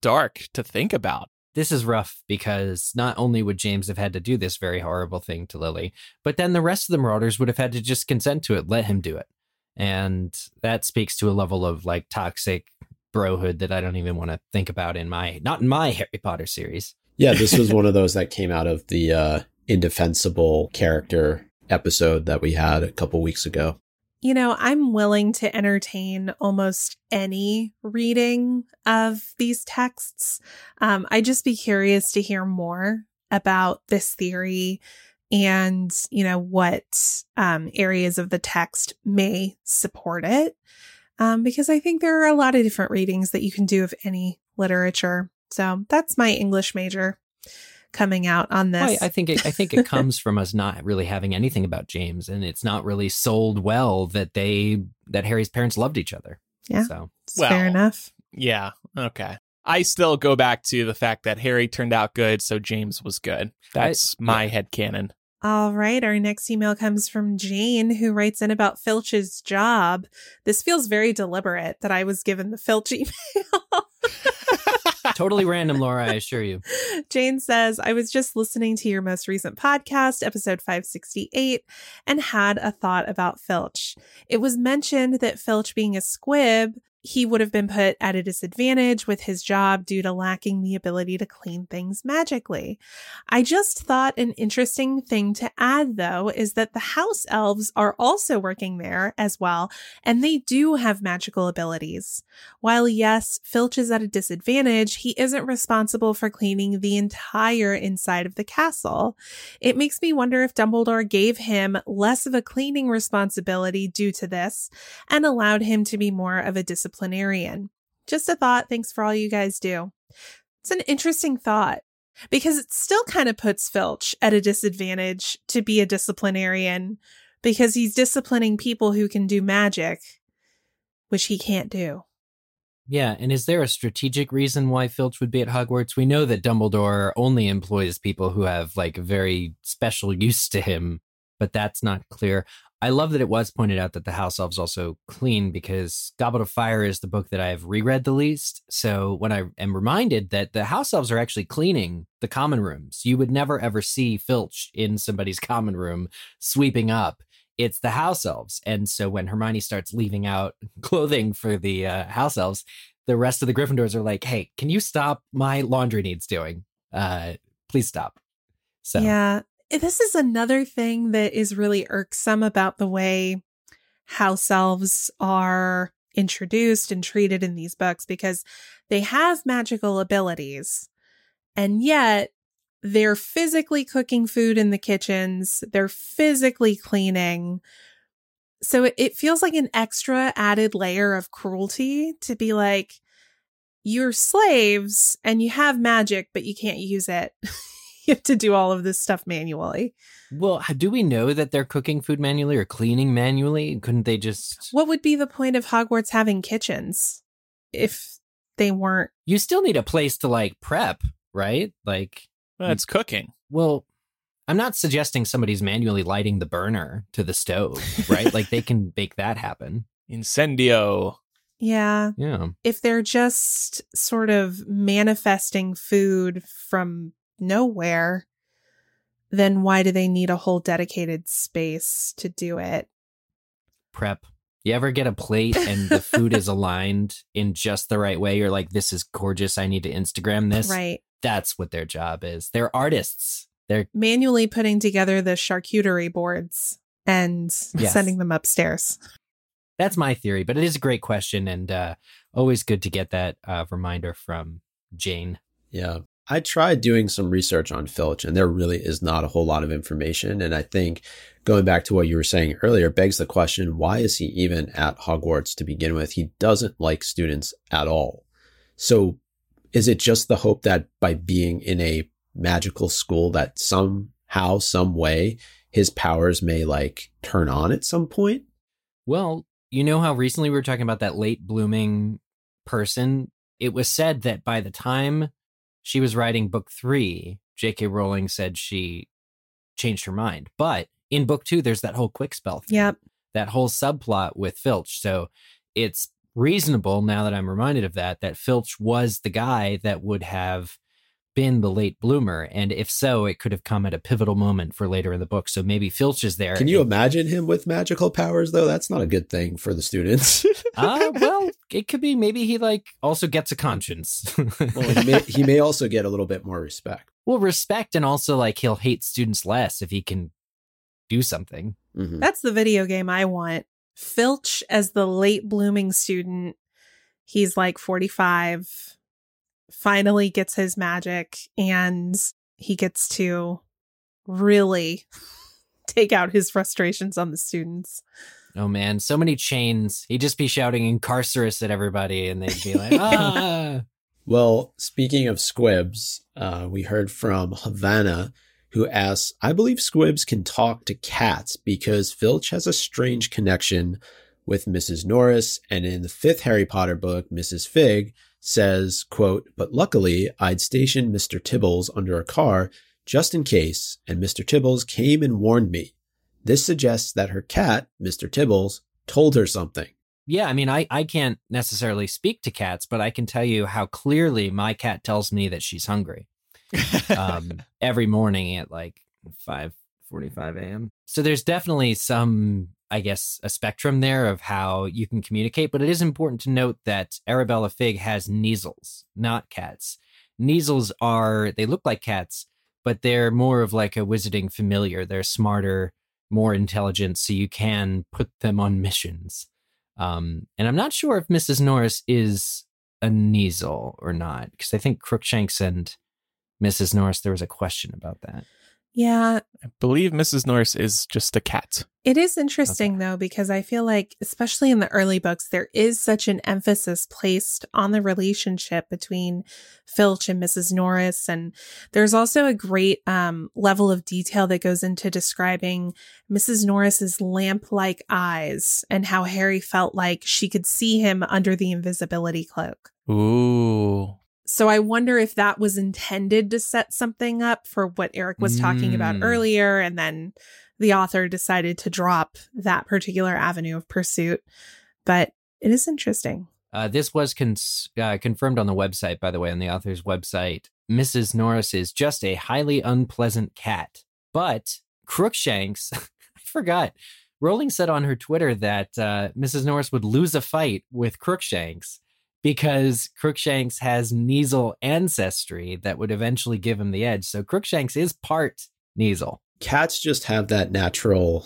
dark to think about. This is rough because not only would James have had to do this very horrible thing to Lily, but then the rest of the Marauders would have had to just consent to it, let him do it. And that speaks to a level of like toxic brohood that I don't even want to think about in my not in my Harry Potter series. Yeah, this was one of those that came out of the uh, indefensible character episode that we had a couple weeks ago. You know, I'm willing to entertain almost any reading of these texts. Um, I'd just be curious to hear more about this theory and, you know, what um, areas of the text may support it. Um, because I think there are a lot of different readings that you can do of any literature. So that's my English major coming out on Well, this. I, I think it, I think it comes from us not really having anything about James, and it's not really sold well that they that Harry's parents loved each other. Yeah. So It's fair enough. Yeah, okay. I still go back to the fact that Harry turned out good, so James was good. That's my head headcanon. All right. Our next email comes from Jane, who writes in about Filch's job. This feels very deliberate that I was given the Filch email. totally random, Laura. I assure you. Jane says, I was just listening to your most recent podcast, episode 568, and had a thought about Filch. It was mentioned that Filch being a squib, he would have been put at a disadvantage with his job due to lacking the ability to clean things magically. I just thought an interesting thing to add, though, is that the house elves are also working there as well, and they do have magical abilities. While, yes, Filch is at a disadvantage, he isn't responsible for cleaning the entire inside of the castle. It makes me wonder if Dumbledore gave him less of a cleaning responsibility due to this and allowed him to be more of a disciplinarian. Just a thought. Thanks for all you guys do. It's an interesting thought because it still kind of puts Filch at a disadvantage to be a disciplinarian because he's disciplining people who can do magic, which he can't do. Yeah, and is there a strategic reason why Filch would be at Hogwarts? We know that Dumbledore only employs people who have like very special use to him, but that's not clear. I love that it was pointed out that the house elves also clean because Goblet of Fire is the book that I've reread the least. So when I am reminded that the house elves are actually cleaning the common rooms, you would never ever see Filch in somebody's common room sweeping up. It's the house elves. And so when Hermione starts leaving out clothing for the uh, house elves, the rest of the Gryffindors are like, "Hey, can you stop? My laundry needs doing. Uh, please stop." So Yeah. Eh, this is another thing that is really irksome about the way house elves are introduced and treated in these books because they have magical abilities and yet they're physically cooking food in the kitchens, they're physically cleaning. So it, it feels like an extra added layer of cruelty to be like, you're slaves and you have magic, but you can't use it. you have to do all of this stuff manually. Well, do we know that they're cooking food manually or cleaning manually? Couldn't they just? What would be the point of Hogwarts having kitchens if they weren't? You still need a place to like prep, right? Like, Well, it's cooking. well, I'm not suggesting somebody's manually lighting the burner to the stove, right? like they can make that happen. Incendio. Yeah. Yeah. If they're just sort of manifesting food from nowhere, then why do they need a whole dedicated space to do it? Prep. You ever get a plate and the food is aligned in just the right way? You're like, this is gorgeous. I need to Instagram this. Right. That's what their job is. They're artists. They're Manually putting together the charcuterie boards and Yes. sending them upstairs. that's my theory, but it is a great question and uh, always good to get that uh, reminder from Jane. Yeah. I tried doing some research on Filch, and there really is not a whole lot of information. And I think going back to what you were saying earlier begs the question why is he even at Hogwarts to begin with? He doesn't like students at all. So is it just the hope that by being in a magical school that somehow, some way, his powers may like turn on at some point? Well, you know how recently we were talking about that late blooming person? It was said that by the time she was writing book three, J.K. Rowling said she changed her mind. But in book two, there's that whole quick spell thing, Yep. that whole subplot with Filch. So it's reasonable now that I'm reminded of that, that Filch was the guy that would have been the late bloomer. And if so, it could have come at a pivotal moment for later in the book. So maybe Filch is there. Can you and- imagine him with magical powers, though? That's not a good thing for the students. uh, well, it could be maybe he like also gets a conscience. well, he may, he may also get a little bit more respect. well, respect and also like he'll hate students less if he can do something. Mhm. That's the video game I want. Filch as the late blooming student. He's like 45, finally gets his magic, and he gets to really take out his frustrations on the students. Oh man, so many chains. He'd just be shouting incarcerus at everybody and they'd be like, ah. Well, speaking of squibs, uh, we heard from Havana who asks, I believe squibs can talk to cats because Filch has a strange connection with Mrs. Norris. And in the fifth Harry Potter book, Mrs. Fig says, quote, but luckily I'd stationed Mr. Tibbles under a car just in case, and Mr. Tibbles came and warned me. This suggests that her cat, Mr. Tibbles, told her something. Yeah, I mean, I, I can't necessarily speak to cats, but I can tell you how clearly my cat tells me that she's hungry. um, every morning at like 5:45 a.m. So there's definitely some, I guess, a spectrum there of how you can communicate. But it is important to note that Arabella Fig has Kneazles, not cats. Kneazles are they look like cats, but they're more of like a wizarding familiar. They're smarter, more intelligent, so you can put them on missions. Um, and I'm not sure if Mrs. Norris is a Kneazle or not, because I think Crookshanks and Mrs. Norris, there was a question about that. Yeah, I believe Mrs. Norris is just a cat. It is interesting though, because I feel like, especially in the early books, there is such an emphasis placed on the relationship between Filch and Mrs. Norris. And there's also a great um, level of detail that goes into describing Mrs. Norris's lamp like eyes and how Harry felt like she could see him under the invisibility cloak. Ooh. So I wonder if that was intended to set something up for what Eric was talking about Mm. earlier. And then the author decided to drop that particular avenue of pursuit. But it is interesting. Uh, this was cons- uh, confirmed on the website, by the way, on the author's website. Mrs. Norris is just a highly unpleasant cat. But Crookshanks, I forgot. Rowling said on her Twitter that uh, Mrs. Norris would lose a fight with Crookshanks because Crookshanks has Kneazle ancestry that would eventually give him the edge. So Crookshanks is part Kneazle. cats just have that natural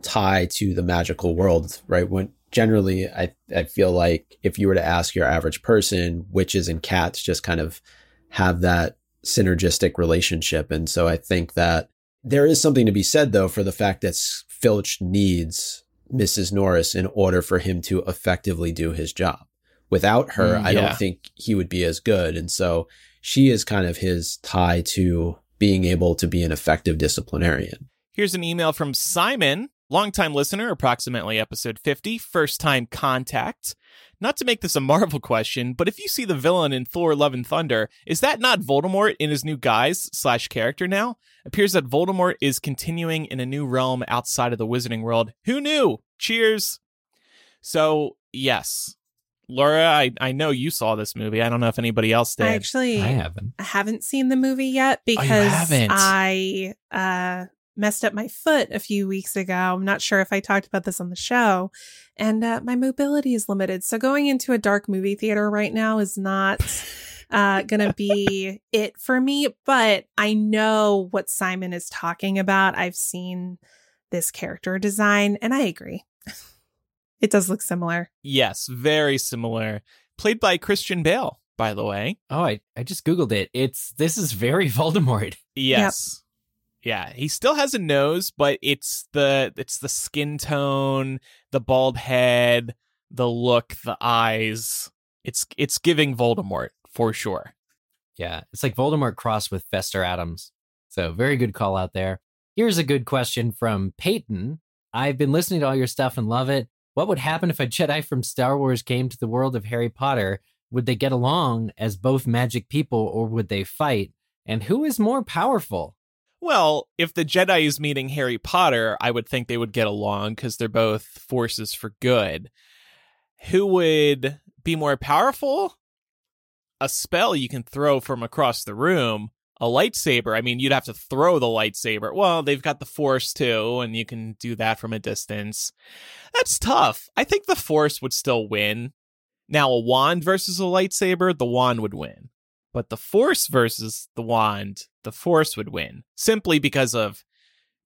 tie to the magical world, right? When generally I, I feel like if you were to ask your average person, witches and cats just kind of have that synergistic relationship. And so I think that there is something to be said though for the fact that Filch needs Mrs. Norris in order for him to effectively do his job. Without her, Mm, I yeah. don't think he would be as good. And so she is kind of his tie to being able to be an effective disciplinarian. Here's an email from Simon Longtime listener, approximately episode 50, first time contact. Not to make this a Marvel question, but if you see the villain in Thor Love and Thunder, is that not Voldemort in his new guise slash character now? Appears that Voldemort is continuing in a new realm outside of the wizarding world. Who knew? Cheers. So, yes. Laura, I, I know you saw this movie. I don't know if anybody else did. I actually I haven't. I haven't seen the movie yet because haven't? I uh, messed up my foot a few weeks ago. I'm not sure if I talked about this on the show, and uh, my mobility is limited. So going into a dark movie theater right now is not uh, going to be it for me. But I know what Simon is talking about. I've seen this character design, and I agree. it does look similar. yes, very similar. Played by Christian Bale, by the way. Oh, I, I just Googled it. It's this is very Voldemort. Yes. Yeah, he still has a nose, but it's the it's the skin tone, the bald head, the look, the eyes. It's it's giving Voldemort for sure. Yeah, it's like Voldemort crossed with Fester Addams. So very good call out there. Here's a good question from Peyton. I've been listening to all your stuff and love it. What would happen if a Jedi from Star Wars came to the world of Harry Potter? Would they get along as both magic people or would they fight? And who is more powerful? Well, if the Jedi is meeting Harry Potter, I would think they would get along because they're both forces for good. Who would be more powerful? A spell you can throw from across the room. A lightsaber, I mean, you'd have to throw the lightsaber. Well, they've got the Force too, and you can do that from a distance. That's tough. I think the Force would still win. Now, a wand versus a lightsaber, the wand would win. But the Force versus the wand, the Force would win simply because of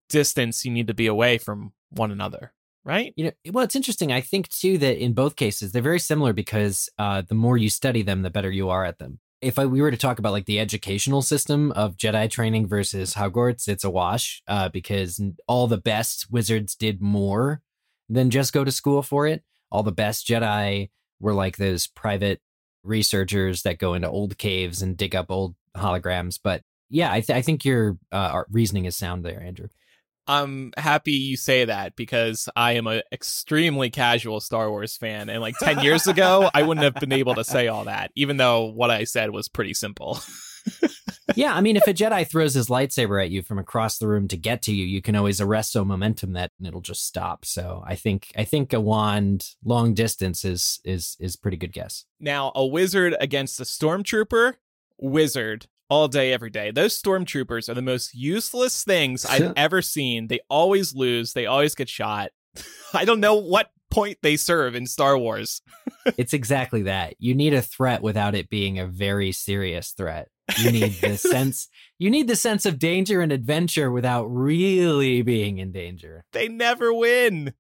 distance. You need to be away from one another, right? You know, well, it's interesting. I think too that in both cases they're very similar because uh, the more you study them, the better you are at them. If I, we were to talk about like the educational system of Jedi training versus Hogwarts, it's a wash uh, because all the best wizards did more than just go to school for it. All the best Jedi were like those private researchers that go into old caves and dig up old holograms. But yeah, I, th- I think your uh, reasoning is sound there, Andrew. I'm happy you say that because I am an extremely casual Star Wars fan. And like 10 years ago, I wouldn't have been able to say all that, even though what I said was pretty simple. yeah, I mean, if a Jedi throws his lightsaber at you from across the room to get to you, you can always arrest arresto momentum that and it'll just stop. So I think I think a wand long distance is is is pretty good guess. Now, a wizard against a stormtrooper, wizard all day, every day. Those stormtroopers are the most useless things I've ever seen. They always lose, they always get shot. I don't know what point they serve in Star Wars. it's exactly that. You need a threat without it being a very serious threat. You need the sense you need the sense of danger and adventure without really being in danger. They never win.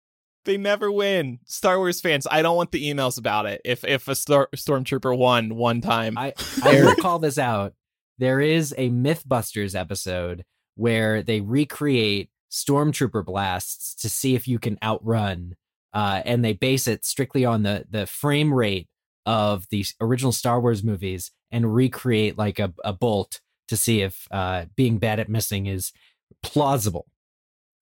They never win. Star Wars fans, I don't want the emails about it. If if a star- stormtrooper won one time. I, I will call this out. There is a Mythbusters episode where they recreate stormtrooper blasts to see if you can outrun uh, and they base it strictly on the the frame rate of the original Star Wars movies and recreate like a, a bolt to see if uh, being bad at missing is plausible.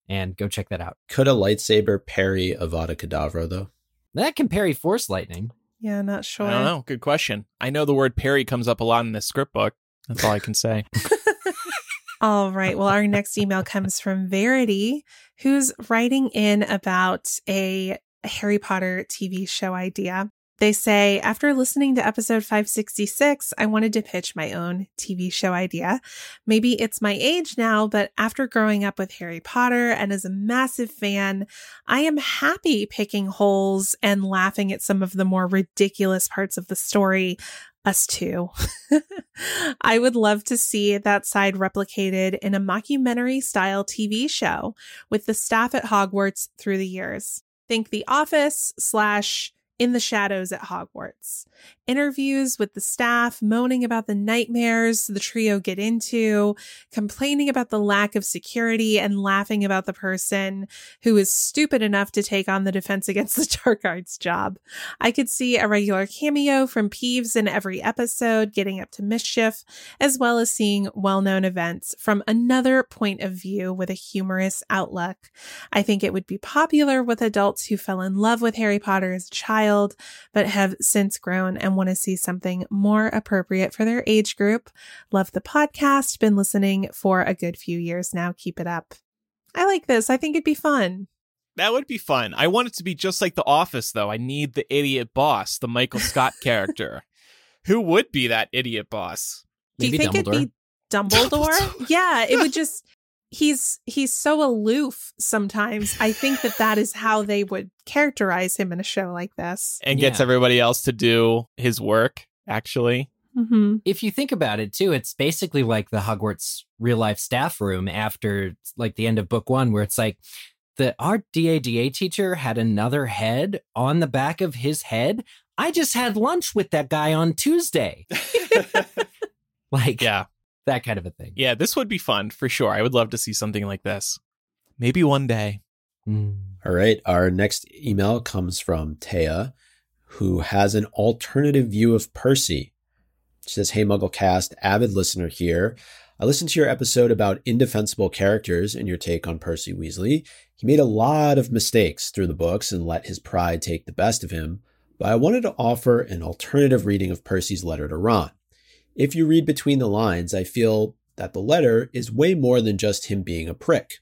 And go check that out. Could a lightsaber parry Avada Kedavra though? That can parry Force lightning. Yeah, not sure. I don't know. Good question. I know the word parry comes up a lot in this script book. That's all I can say. All right. Well, our next email comes from Verity, who's writing in about a Harry Potter TV show idea. They say, after listening to episode 566, I wanted to pitch my own TV show idea. Maybe it's my age now, but after growing up with Harry Potter and as a massive fan, I am happy picking holes and laughing at some of the more ridiculous parts of the story us too. I would love to see that side replicated in a mockumentary style TV show with the staff at Hogwarts through the years. Think The Office slash in the shadows at Hogwarts. Interviews with the staff, moaning about the nightmares the trio get into, complaining about the lack of security, and laughing about the person who is stupid enough to take on the defense against the dark arts job. I could see a regular cameo from Peeves in every episode getting up to mischief, as well as seeing well known events from another point of view with a humorous outlook. I think it would be popular with adults who fell in love with Harry Potter as a child, but have since grown and want to see something more appropriate for their age group. Love the podcast. Been listening for a good few years now. Keep it up. I like this. I think it'd be fun. That would be fun. I want it to be just like The Office, though. I need the idiot boss, the Michael Scott character. Who would be that idiot boss? Do you think Dumbledore. it'd be Dumbledore? Dumbledore. yeah, it would just he's he's so aloof sometimes. I think that that is how they would characterize him in a show like this. And gets Yeah. everybody else to do his work, actually. hmm if you think about it too, it's basically like the Hogwarts real life staff room after like the end of book one, where it's like the our DADA teacher had another head on the back of his head. I just had lunch with that guy on Tuesday. Like Yeah. That kind of a thing. Yeah, this would be fun for sure. I would love to see something like this. Maybe one day. Mm. All right. Our next email comes from Taya, who has an alternative view of Percy. She says, Hey, Mugglecast, avid listener here. I listened to your episode about indefensible characters and your take on Percy Weasley. He made a lot of mistakes through the books and let his pride take the best of him, but I wanted to offer an alternative reading of Percy's letter to Ron. If you read between the lines, I feel that the letter is way more than just him being a prick.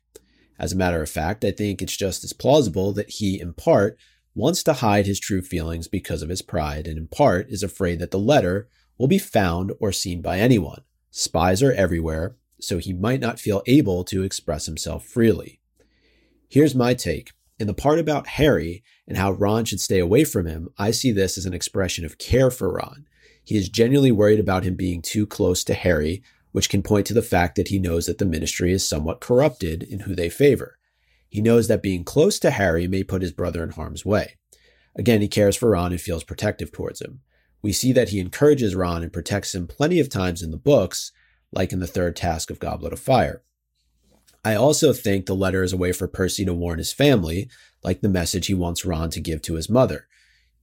As a matter of fact, I think it's just as plausible that he, in part, wants to hide his true feelings because of his pride, and in part is afraid that the letter will be found or seen by anyone. Spies are everywhere, so he might not feel able to express himself freely. Here's my take. In the part about Harry and how Ron should stay away from him, I see this as an expression of care for Ron. He is genuinely worried about him being too close to Harry, which can point to the fact that he knows that the ministry is somewhat corrupted in who they favor. He knows that being close to Harry may put his brother in harm's way. Again, he cares for Ron and feels protective towards him. We see that he encourages Ron and protects him plenty of times in the books, like in the third task of Goblet of Fire. I also think the letter is a way for Percy to warn his family, like the message he wants Ron to give to his mother.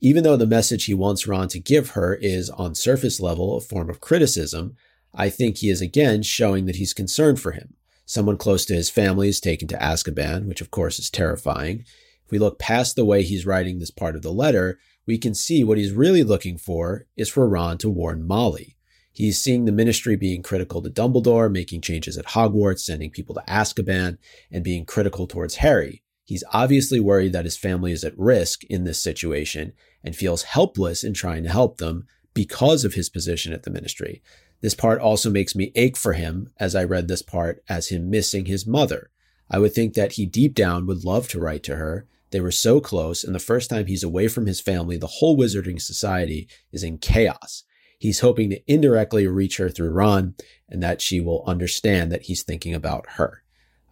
Even though the message he wants Ron to give her is, on surface level, a form of criticism, I think he is again showing that he's concerned for him. Someone close to his family is taken to Azkaban, which of course is terrifying. If we look past the way he's writing this part of the letter, we can see what he's really looking for is for Ron to warn Molly. He's seeing the ministry being critical to Dumbledore, making changes at Hogwarts, sending people to Azkaban, and being critical towards Harry. He's obviously worried that his family is at risk in this situation and feels helpless in trying to help them because of his position at the ministry. This part also makes me ache for him as I read this part as him missing his mother. I would think that he deep down would love to write to her. They were so close, and the first time he's away from his family, the whole Wizarding Society is in chaos. He's hoping to indirectly reach her through Ron and that she will understand that he's thinking about her.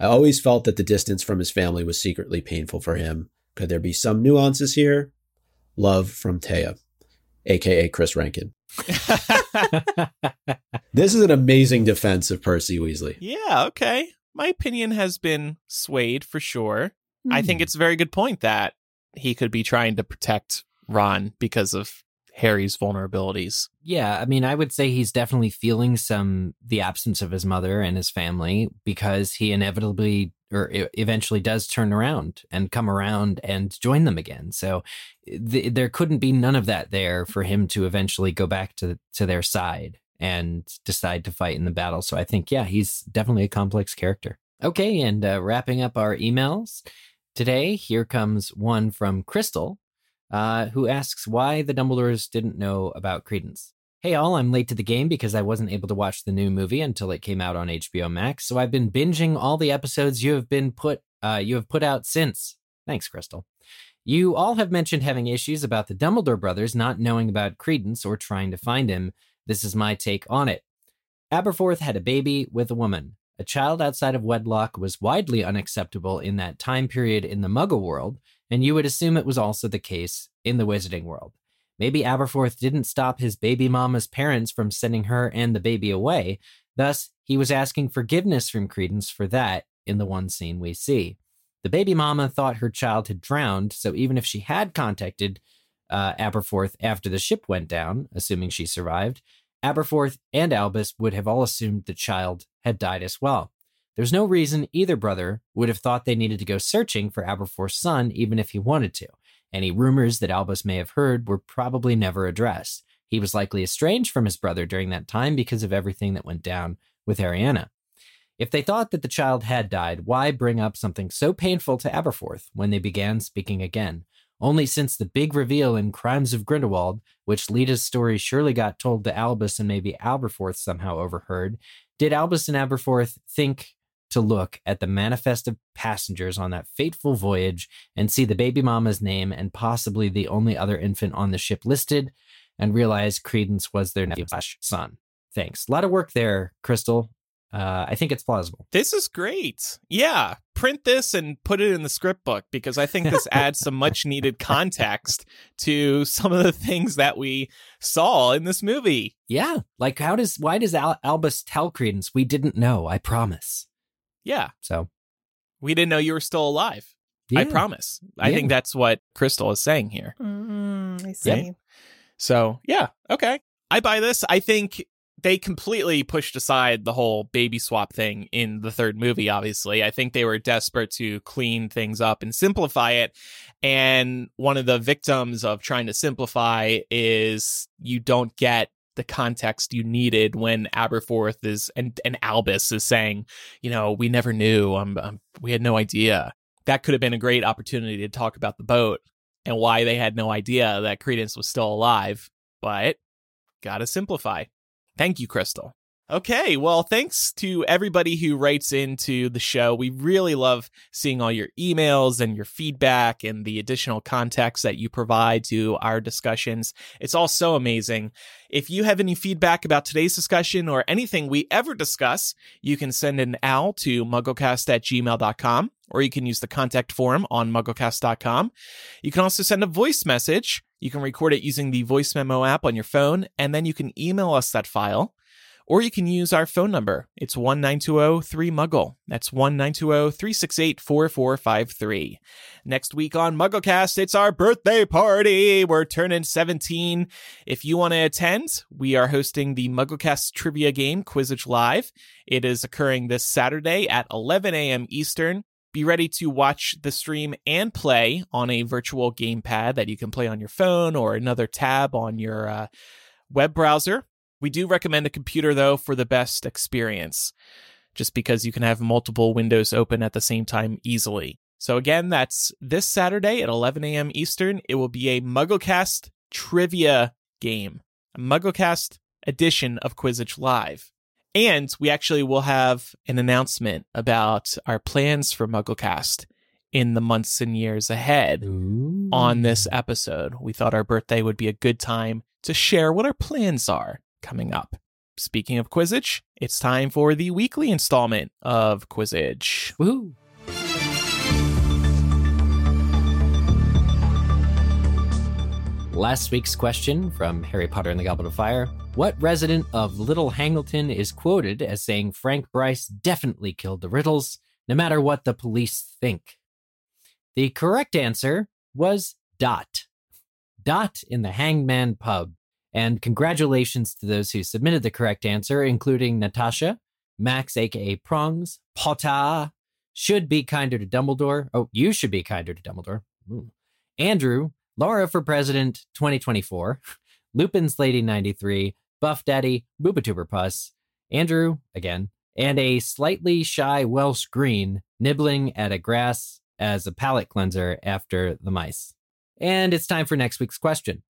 I always felt that the distance from his family was secretly painful for him. Could there be some nuances here? Love from Taya, aka Chris Rankin. This is an amazing defense of Percy Weasley. yeah, okay. My opinion has been swayed for sure. I think Hmm. it's a very good point that he could be trying to protect Ron because of Harry's vulnerabilities. Yeah, I mean, I would say he's definitely feeling some the absence of his mother and his family because he inevitably or eventually does turn around and come around and join them again. So th- there couldn't be none of that there for him to eventually go back to to their side and decide to fight in the battle. So I think yeah, he's definitely a complex character. Okay, and uh, wrapping up our emails today, here comes one from Crystal uh, who asks why the Dumbledores didn't know about Credence. Hey, all, I'm late to the game because I wasn't able to watch the new movie until it came out on HBO Max. So I've been binging all the episodes you have been put uh, you have put out since. Thanks, Crystal. You all have mentioned having issues about the Dumbledore brothers not knowing about Credence or trying to find him. This is my take on it. Aberforth had a baby with a woman. A child outside of wedlock was widely unacceptable in that time period in the Muggle world, and you would assume it was also the case in the wizarding world. Maybe Aberforth didn't stop his baby mama's parents from sending her and the baby away. Thus, he was asking forgiveness from Credence for that in the one scene we see. The baby mama thought her child had drowned, so even if she had contacted uh, Aberforth after the ship went down, assuming she survived, Aberforth and Albus would have all assumed the child had died as well. There's no reason either brother would have thought they needed to go searching for Aberforth's son, even if he wanted to. Any rumors that Albus may have heard were probably never addressed. He was likely estranged from his brother during that time because of everything that went down with Ariana. If they thought that the child had died, why bring up something so painful to Aberforth when they began speaking again? Only since the big reveal in Crimes of Grindelwald, which Leta's story surely got told to Albus and maybe Aberforth somehow overheard, did Albus and Aberforth think to look at the manifest of passengers on that fateful voyage and see the baby mama's name and possibly the only other infant on the ship listed and realize Credence was their nephew slash son. Thanks. A lot of work there, Crystal. Uh, I think it's plausible. This is great. Yeah, print this and put it in the script book because I think this adds some much needed context to some of the things that we saw in this movie. Yeah, like how does why does Al- Albus tell Credence we didn't know? I promise. Yeah, So we didn't know you were still alive. I yeah. promise. I think that's what Crystal is saying here. Mm, I see. So, yeah, okay. I buy this. I think they completely pushed aside the whole baby swap thing in the third movie, obviously. I think they were desperate to clean things up and simplify it. And one of the victims of trying to simplify is you don't get the context you needed when Aberforth is and, and Albus is saying, you know, we never knew. Um, um, we had no idea. That could have been a great opportunity to talk about the boat and why they had no idea that Credence was still alive. But gotta simplify. Thank you, Crystal. Okay, well, thanks to everybody who writes into the show. We really love seeing all your emails and your feedback and the additional context that you provide to our discussions. It's all so amazing. If you have any feedback about today's discussion or anything we ever discuss, you can send an owl to mugglecast at gmail.com or you can use the contact form on mugglecast.com. You can also send a voice message. You can record it using the voice memo app on your phone, and then you can email us that file. Or you can use our phone number. It's 1-920-3-MUGGLE. That's 1-920-368-4453. Next week on MuggleCast, it's our birthday party. We're turning 17. If you want to attend, we are hosting the MuggleCast trivia game Quizzitch Live. It is occurring this Saturday at 11 a.m. Eastern. Be ready to watch the stream and play on a virtual gamepad that you can play on your phone or another tab on your uh, web browser. We do recommend a computer, though, for the best experience, just because you can have multiple windows open at the same time easily. So, again, that's this Saturday at 11 a.m. Eastern. It will be a MuggleCast trivia game, a MuggleCast edition of Quizzitch Live. And we actually will have an announcement about our plans for MuggleCast in the months and years ahead on this episode. We thought our birthday would be a good time to share what our plans are coming up. Speaking of Quizzitch, it's time for the weekly installment of Quizzitch. Woohoo. Last week's question from Harry Potter and the Goblet of Fire What resident of Little Hangleton is quoted as saying Frank Bryce definitely killed the Riddles, no matter what the police think? The correct answer was Dot. Dot in the Hangman pub. And congratulations to those who submitted the correct answer, including Natasha, Max, aka Prongs, Potter, should be kinder to Dumbledore. Oh, you should be kinder to Dumbledore. Ooh. Andrew, Laura for President 2024, Lupin's Lady 93, Buff Daddy, Boobatuber Puss, Andrew, again, and a slightly shy Welsh Green nibbling at a grass as a palate cleanser after the mice. And it's time for next week's question.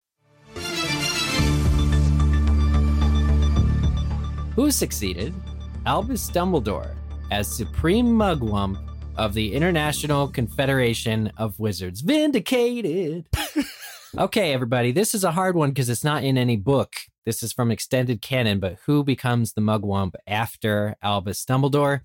Who succeeded Albus Dumbledore as Supreme Mugwump of the International Confederation of Wizards? Vindicated! okay, everybody, this is a hard one because it's not in any book. This is from extended canon, but who becomes the Mugwump after Albus Dumbledore?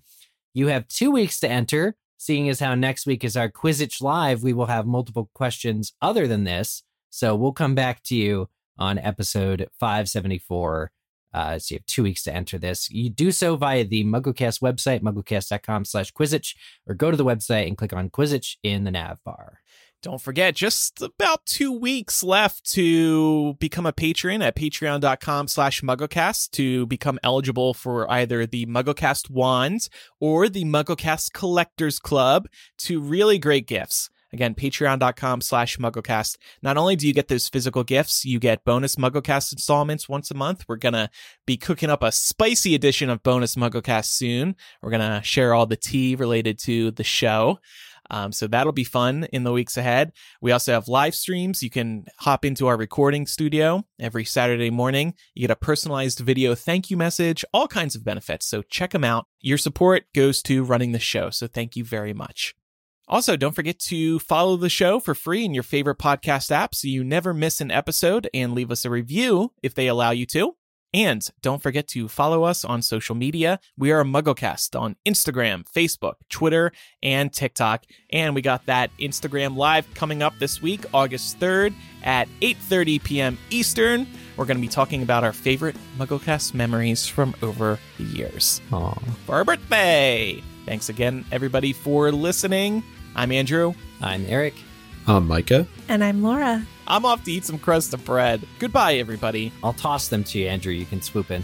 You have two weeks to enter. Seeing as how next week is our Quizzitch Live, we will have multiple questions other than this. So we'll come back to you on episode 574. Uh, so you have two weeks to enter this. You do so via the MuggleCast website, mugglecast.com slash Quizzitch, or go to the website and click on Quizzitch in the nav bar. Don't forget, just about two weeks left to become a patron at patreon.com slash mugglecast to become eligible for either the Mugglecast Wand or the Mugglecast Collectors Club. Two really great gifts. Again, patreon.com slash mugglecast. Not only do you get those physical gifts, you get bonus mugglecast installments once a month. We're going to be cooking up a spicy edition of bonus mugglecast soon. We're going to share all the tea related to the show. Um, so that'll be fun in the weeks ahead. We also have live streams. You can hop into our recording studio every Saturday morning. You get a personalized video thank you message, all kinds of benefits. So check them out. Your support goes to running the show. So thank you very much. Also, don't forget to follow the show for free in your favorite podcast app so you never miss an episode and leave us a review if they allow you to. And don't forget to follow us on social media. We are a MuggleCast on Instagram, Facebook, Twitter, and TikTok. And we got that Instagram live coming up this week, August 3rd at 8:30 p.m. Eastern. We're going to be talking about our favorite MuggleCast memories from over the years Aw. for our birthday. Thanks again, everybody, for listening. I'm Andrew. I'm Eric. I'm Micah. And I'm Laura. I'm off to eat some crust of bread. Goodbye, everybody. I'll toss them to you, Andrew. You can swoop in.